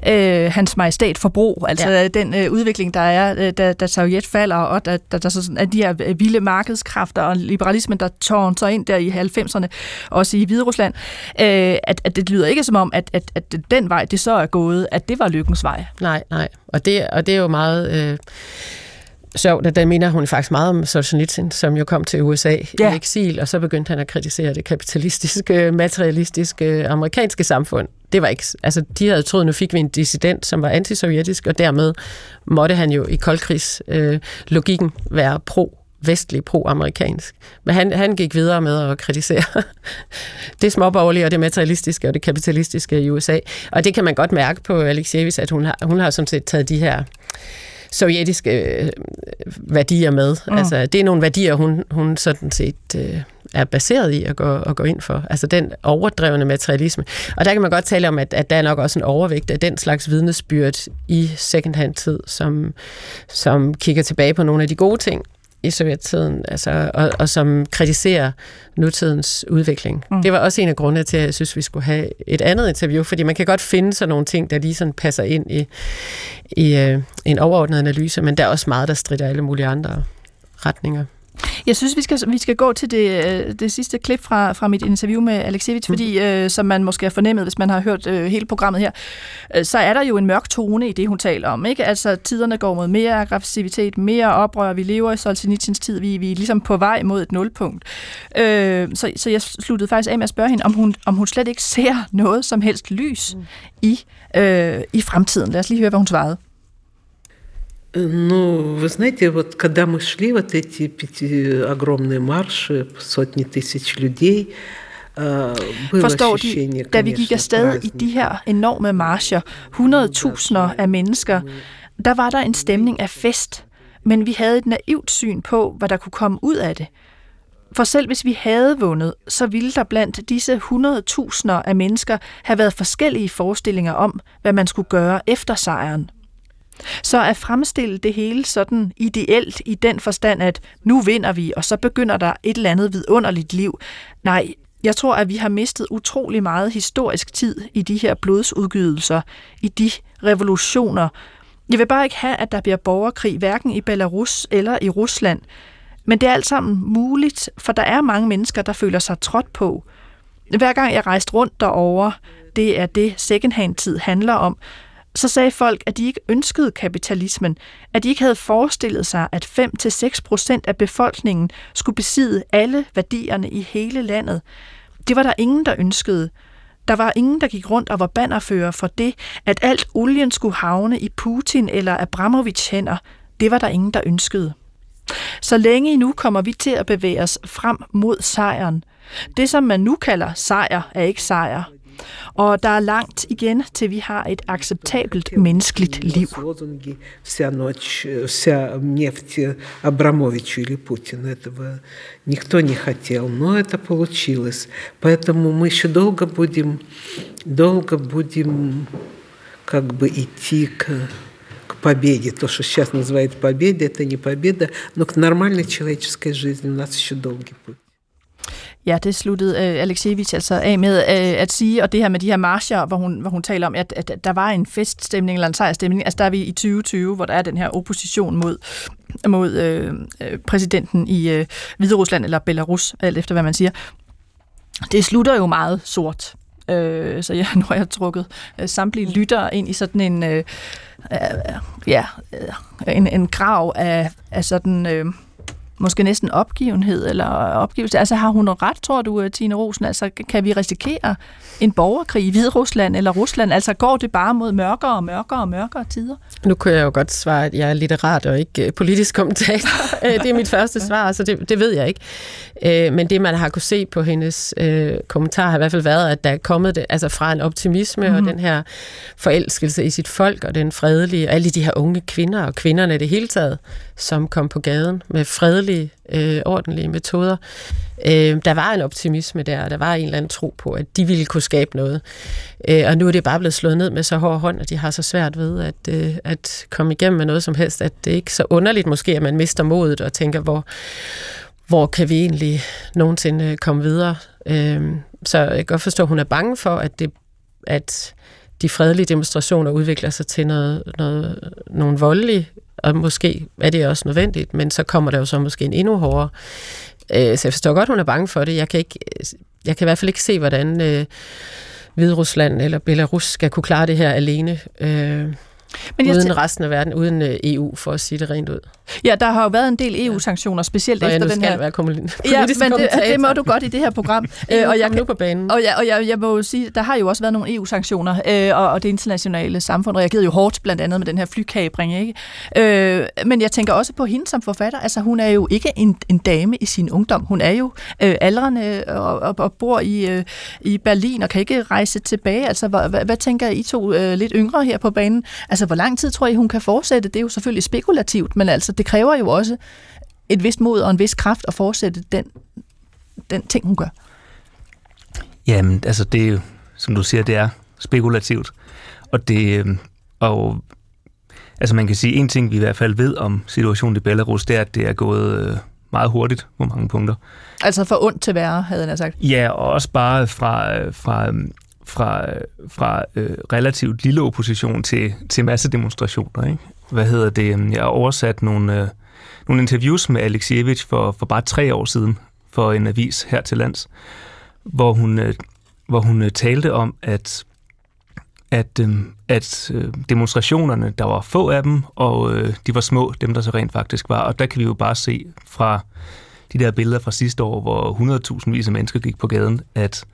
øh, hans majestæt forbrug, altså ja. den øh, udvikling, der er, øh, da, da Sovjet falder, og der, der, der så, at de her øh, vilde markedskræfter og liberalismen, der sig ind der i 90'erne, også i Hviderusland, øh, at, at det lyder ikke som om, at, at, at den vej, det så er gået, at det var lykkens vej. Nej, nej. Og det, og det er jo meget... Øh sjovt, at der minder hun faktisk meget om Solzhenitsyn, som jo kom til USA ja. i eksil, og så begyndte han at kritisere det kapitalistiske, [laughs] materialistiske amerikanske samfund. Det var ikke, altså de havde troet, nu fik vi en dissident, som var antisovjetisk, og dermed måtte han jo i koldkrigslogikken øh, være pro vestlig, pro-amerikansk. Men han, han gik videre med at kritisere [laughs] det småborgerlige og det materialistiske og det kapitalistiske i USA. Og det kan man godt mærke på Alexievich, at hun har, hun har sådan set taget de her sovjetiske øh, værdier med. Mm. Altså, det er nogle værdier, hun, hun sådan set øh, er baseret i at gå, at gå ind for. Altså den overdrevne materialisme. Og der kan man godt tale om, at, at der er nok også en overvægt af den slags vidnesbyrd i secondhand-tid, som, som kigger tilbage på nogle af de gode ting, i sovjettiden, altså, og, og som kritiserer nutidens udvikling. Mm. Det var også en af grundene til, at jeg synes, vi skulle have et andet interview, fordi man kan godt finde sådan nogle ting, der lige sådan passer ind i, i uh, en overordnet analyse, men der er også meget, der strider alle mulige andre retninger. Jeg synes, vi skal, vi skal gå til det, øh, det sidste klip fra, fra mit interview med Alexevich, mm. fordi øh, som man måske har fornemmet, hvis man har hørt øh, hele programmet her, øh, så er der jo en mørk tone i det, hun taler om. Ikke? Altså, tiderne går mod mere aggressivitet, mere oprør. Vi lever i Solzhenitsyns tid. Vi, vi er ligesom på vej mod et nulpunkt. Øh, så, så jeg sluttede faktisk af med at spørge hende, om hun, om hun slet ikke ser noget som helst lys mm. i, øh, i fremtiden. Lad os lige høre, hvad hun svarede. Ну, вы знаете, вот когда мы шли, вот эти пяти, огромные марши, сотни тысяч людей, Forstår de, da vi gik afsted i de her enorme marcher, 100.000 af mennesker, der var der en stemning af fest, men vi havde et naivt syn på, hvad der kunne komme ud af det. For selv hvis vi havde vundet, så ville der blandt disse 100.000 af mennesker have været forskellige forestillinger om, hvad man skulle gøre efter sejren. Så at fremstille det hele sådan ideelt i den forstand, at nu vinder vi, og så begynder der et eller andet vidunderligt liv. Nej, jeg tror, at vi har mistet utrolig meget historisk tid i de her blodsudgydelser, i de revolutioner. Jeg vil bare ikke have, at der bliver borgerkrig, hverken i Belarus eller i Rusland. Men det er alt sammen muligt, for der er mange mennesker, der føler sig trådt på. Hver gang jeg rejste rundt derover, det er det secondhand-tid handler om, så sagde folk, at de ikke ønskede kapitalismen, at de ikke havde forestillet sig, at 5-6 procent af befolkningen skulle besidde alle værdierne i hele landet. Det var der ingen, der ønskede. Der var ingen, der gik rundt og var bannerfører for det, at alt olien skulle havne i Putin eller Abramovic hænder. Det var der ingen, der ønskede. Så længe nu kommer vi til at bevæge os frem mod sejren. Det, som man nu kalder sejr, er ikke sejr. Og der er langt igen, til vi har et acceptabelt menneskeligt liv. Абрамовичу или Путину. Этого никто не хотел, но это получилось. Поэтому мы еще долго будем, долго будем как бы идти к к победе. То, что сейчас называют победой, это не победа, но к нормальной человеческой жизни у нас еще долгий путь. Ja, det sluttede øh, Alexievich altså af med øh, at sige, og det her med de her marcher, hvor hun, hvor hun taler om, at, at der var en feststemning eller en sejrstemning. Altså der er vi i 2020, hvor der er den her opposition mod, mod øh, øh, præsidenten i øh, Hviderusland eller Belarus, alt efter hvad man siger. Det slutter jo meget sort. Øh, så jeg, [laughs] nu har jeg trukket øh, samtlige lyttere ind i sådan en, øh, øh, ja, øh, en, en grav af, af sådan... Øh, måske næsten opgivenhed eller opgivelse. Altså har hun ret, tror du, øh, Tine Rosen? Altså kan vi risikere en borgerkrig i Hvide Rusland eller Rusland? Altså går det bare mod mørkere og mørkere og mørkere tider? Nu kan jeg jo godt svare, at jeg er litterat og ikke øh, politisk kommentator. [laughs] Øh, det er mit første svar, så det, det ved jeg ikke. Men det, man har kunne se på hendes kommentar, har i hvert fald været, at der er kommet det, altså fra en optimisme mm. og mhm. den her forelskelse i sit folk og den fredelige, og alle de her unge kvinder og kvinderne i det hele taget, som kom på gaden med fredelige, øh, ordentlige metoder. Øh, der var en optimisme der, og der var en eller anden tro på, at de ville kunne skabe noget. Øh, og nu er det bare blevet slået ned med så hård hånd, at de har så svært ved at, øh, at komme igennem med noget som helst, at det er ikke så underligt måske, at man mister modet og tænker, hvor, hvor kan vi egentlig nogensinde øh, komme videre. Øh, så jeg kan godt forstå, at hun er bange for, at det at de fredelige demonstrationer udvikler sig til noget, noget, nogle voldelige og måske er det også nødvendigt, men så kommer der jo så måske en endnu hårdere. Øh, så jeg forstår godt, hun er bange for det. Jeg kan, ikke, jeg kan i hvert fald ikke se, hvordan øh, Hviderusland eller Belarus skal kunne klare det her alene. Øh, men uden jeg resten af verden, uden øh, EU, for at sige det rent ud. Ja, der har jo været en del EU-sanktioner, specielt efter den her... være [laughs] ja, men det, det må du godt i det her program. [laughs] øh, og jeg kan, nu på banen. Og, jeg, og jeg, jeg må jo sige, der har jo også været nogle EU-sanktioner, øh, og, og det internationale samfund reagerede jo hårdt, blandt andet med den her flykabring. Ikke? Øh, men jeg tænker også på hende som forfatter. Altså, hun er jo ikke en, en dame i sin ungdom. Hun er jo øh, aldrende og, og, og bor i, øh, i Berlin og kan ikke rejse tilbage. Altså, hvad, hvad, hvad tænker I to øh, lidt yngre her på banen? Altså, hvor lang tid tror I, hun kan fortsætte? Det er jo selvfølgelig spekulativt, men altså, det kræver jo også et vist mod og en vis kraft at fortsætte den, den ting, hun gør. Jamen, altså det er jo, som du siger, det er spekulativt. Og det, øhm, og altså man kan sige, en ting vi i hvert fald ved om situationen i Belarus, det er, at det er gået øh, meget hurtigt på mange punkter. Altså for ondt til værre, havde jeg sagt. Ja, og også bare fra, øh, fra, øhm, fra, fra øh, relativt lille opposition til, til masse demonstrationer. Ikke? Hvad hedder det? Øhm, jeg har oversat nogle, øh, nogle interviews med Alexievich for, for bare tre år siden for en avis her til lands, hvor hun, øh, hvor hun øh, talte om, at at, øh, at øh, demonstrationerne, der var få af dem, og øh, de var små, dem der så rent faktisk var. Og der kan vi jo bare se fra de der billeder fra sidste år, hvor 100.000 vis af mennesker gik på gaden, at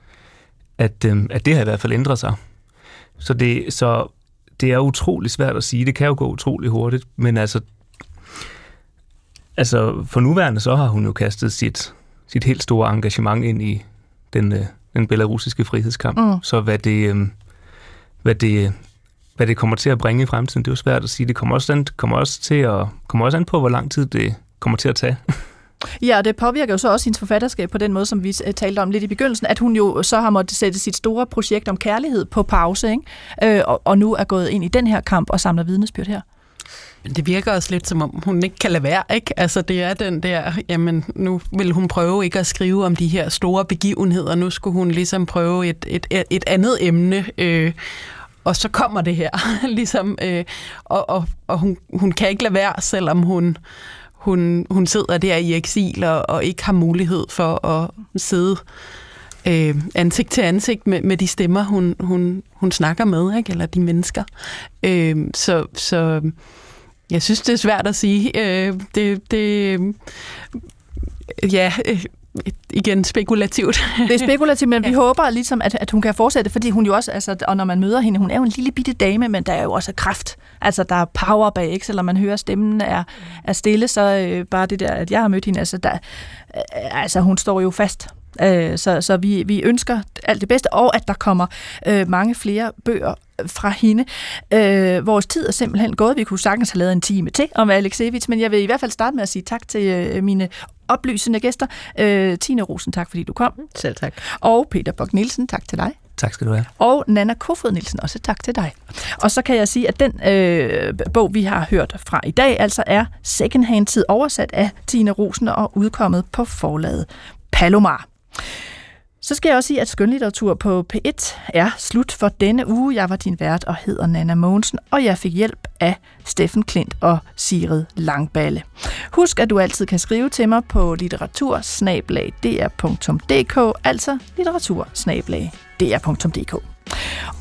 at, øh, at det har i hvert fald ændret sig. Så det, så det er utrolig svært at sige. Det kan jo gå utrolig hurtigt, men altså, altså for nuværende så har hun jo kastet sit, sit helt store engagement ind i den, øh, den belarusiske frihedskamp. Mm. Så hvad det, øh, hvad det, hvad det kommer til at bringe i fremtiden, det er jo svært at sige. Det kommer også an, kommer også til at, kommer også an på, hvor lang tid det kommer til at tage. [laughs] Ja, og det påvirker jo så også hendes forfatterskab på den måde, som vi eh, talte om lidt i begyndelsen, at hun jo så har måttet sætte sit store projekt om kærlighed på pause, ikke? Øh, og, og nu er gået ind i den her kamp og samler vidnesbyrd her. Men det virker også lidt som om, hun ikke kan lade være, ikke? Altså det er den der, jamen nu vil hun prøve ikke at skrive om de her store begivenheder, nu skulle hun ligesom prøve et, et, et andet emne, øh, og så kommer det her, [laughs] ligesom, øh, og, og, og hun, hun kan ikke lade være, selvom hun hun, hun sidder der i eksil og, og ikke har mulighed for at sidde øh, ansigt til ansigt med, med de stemmer, hun, hun, hun snakker med, ikke? eller de mennesker. Øh, så, så jeg synes, det er svært at sige. Øh, det, det, ja, øh, igen spekulativt. Det er spekulativt, men [laughs] ja. vi håber ligesom, at, at hun kan fortsætte, fordi hun jo også, altså, og når man møder hende, hun er jo en lille bitte dame, men der er jo også kraft. Altså, der er power bag, ikke? Selvom man hører stemmen er, er stille, så øh, bare det der, at jeg har mødt hende, altså, der, øh, altså, hun står jo fast. Øh, så så vi, vi ønsker alt det bedste, og at der kommer øh, mange flere bøger fra hende. Øh, vores tid er simpelthen gået. Vi kunne sagtens have lavet en time til om Alexevich, men jeg vil i hvert fald starte med at sige tak til øh, mine oplysende gæster. Øh, Tine Rosen, tak fordi du kom. Selv tak. Og Peter Bok Nielsen, tak til dig. Tak skal du have. Og Nana Kofod Nielsen, også tak til dig. Og så kan jeg sige, at den øh, bog, vi har hørt fra i dag, altså er Secondhand Tid oversat af Tine Rosen og udkommet på forlaget Palomar. Så skal jeg også sige, at skønlitteratur på P1 er slut for denne uge. Jeg var din vært og hedder Nana Mogensen, og jeg fik hjælp af Steffen Klint og Sigrid Langballe. Husk, at du altid kan skrive til mig på litteratursnablag.dr.dk, altså litteratursnablag.dr.dk.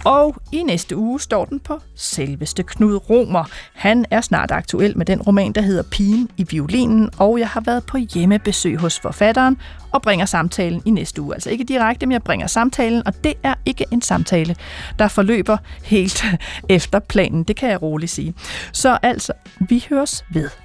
Og i næste uge står den på selveste Knud Romer. Han er snart aktuel med den roman, der hedder Pigen i violinen, og jeg har været på hjemmebesøg hos forfatteren og bringer samtalen i næste uge. Altså ikke direkte, men jeg bringer samtalen, og det er ikke en samtale, der forløber helt [laughs] efter planen. Det kan jeg roligt sige. Så altså, vi høres ved.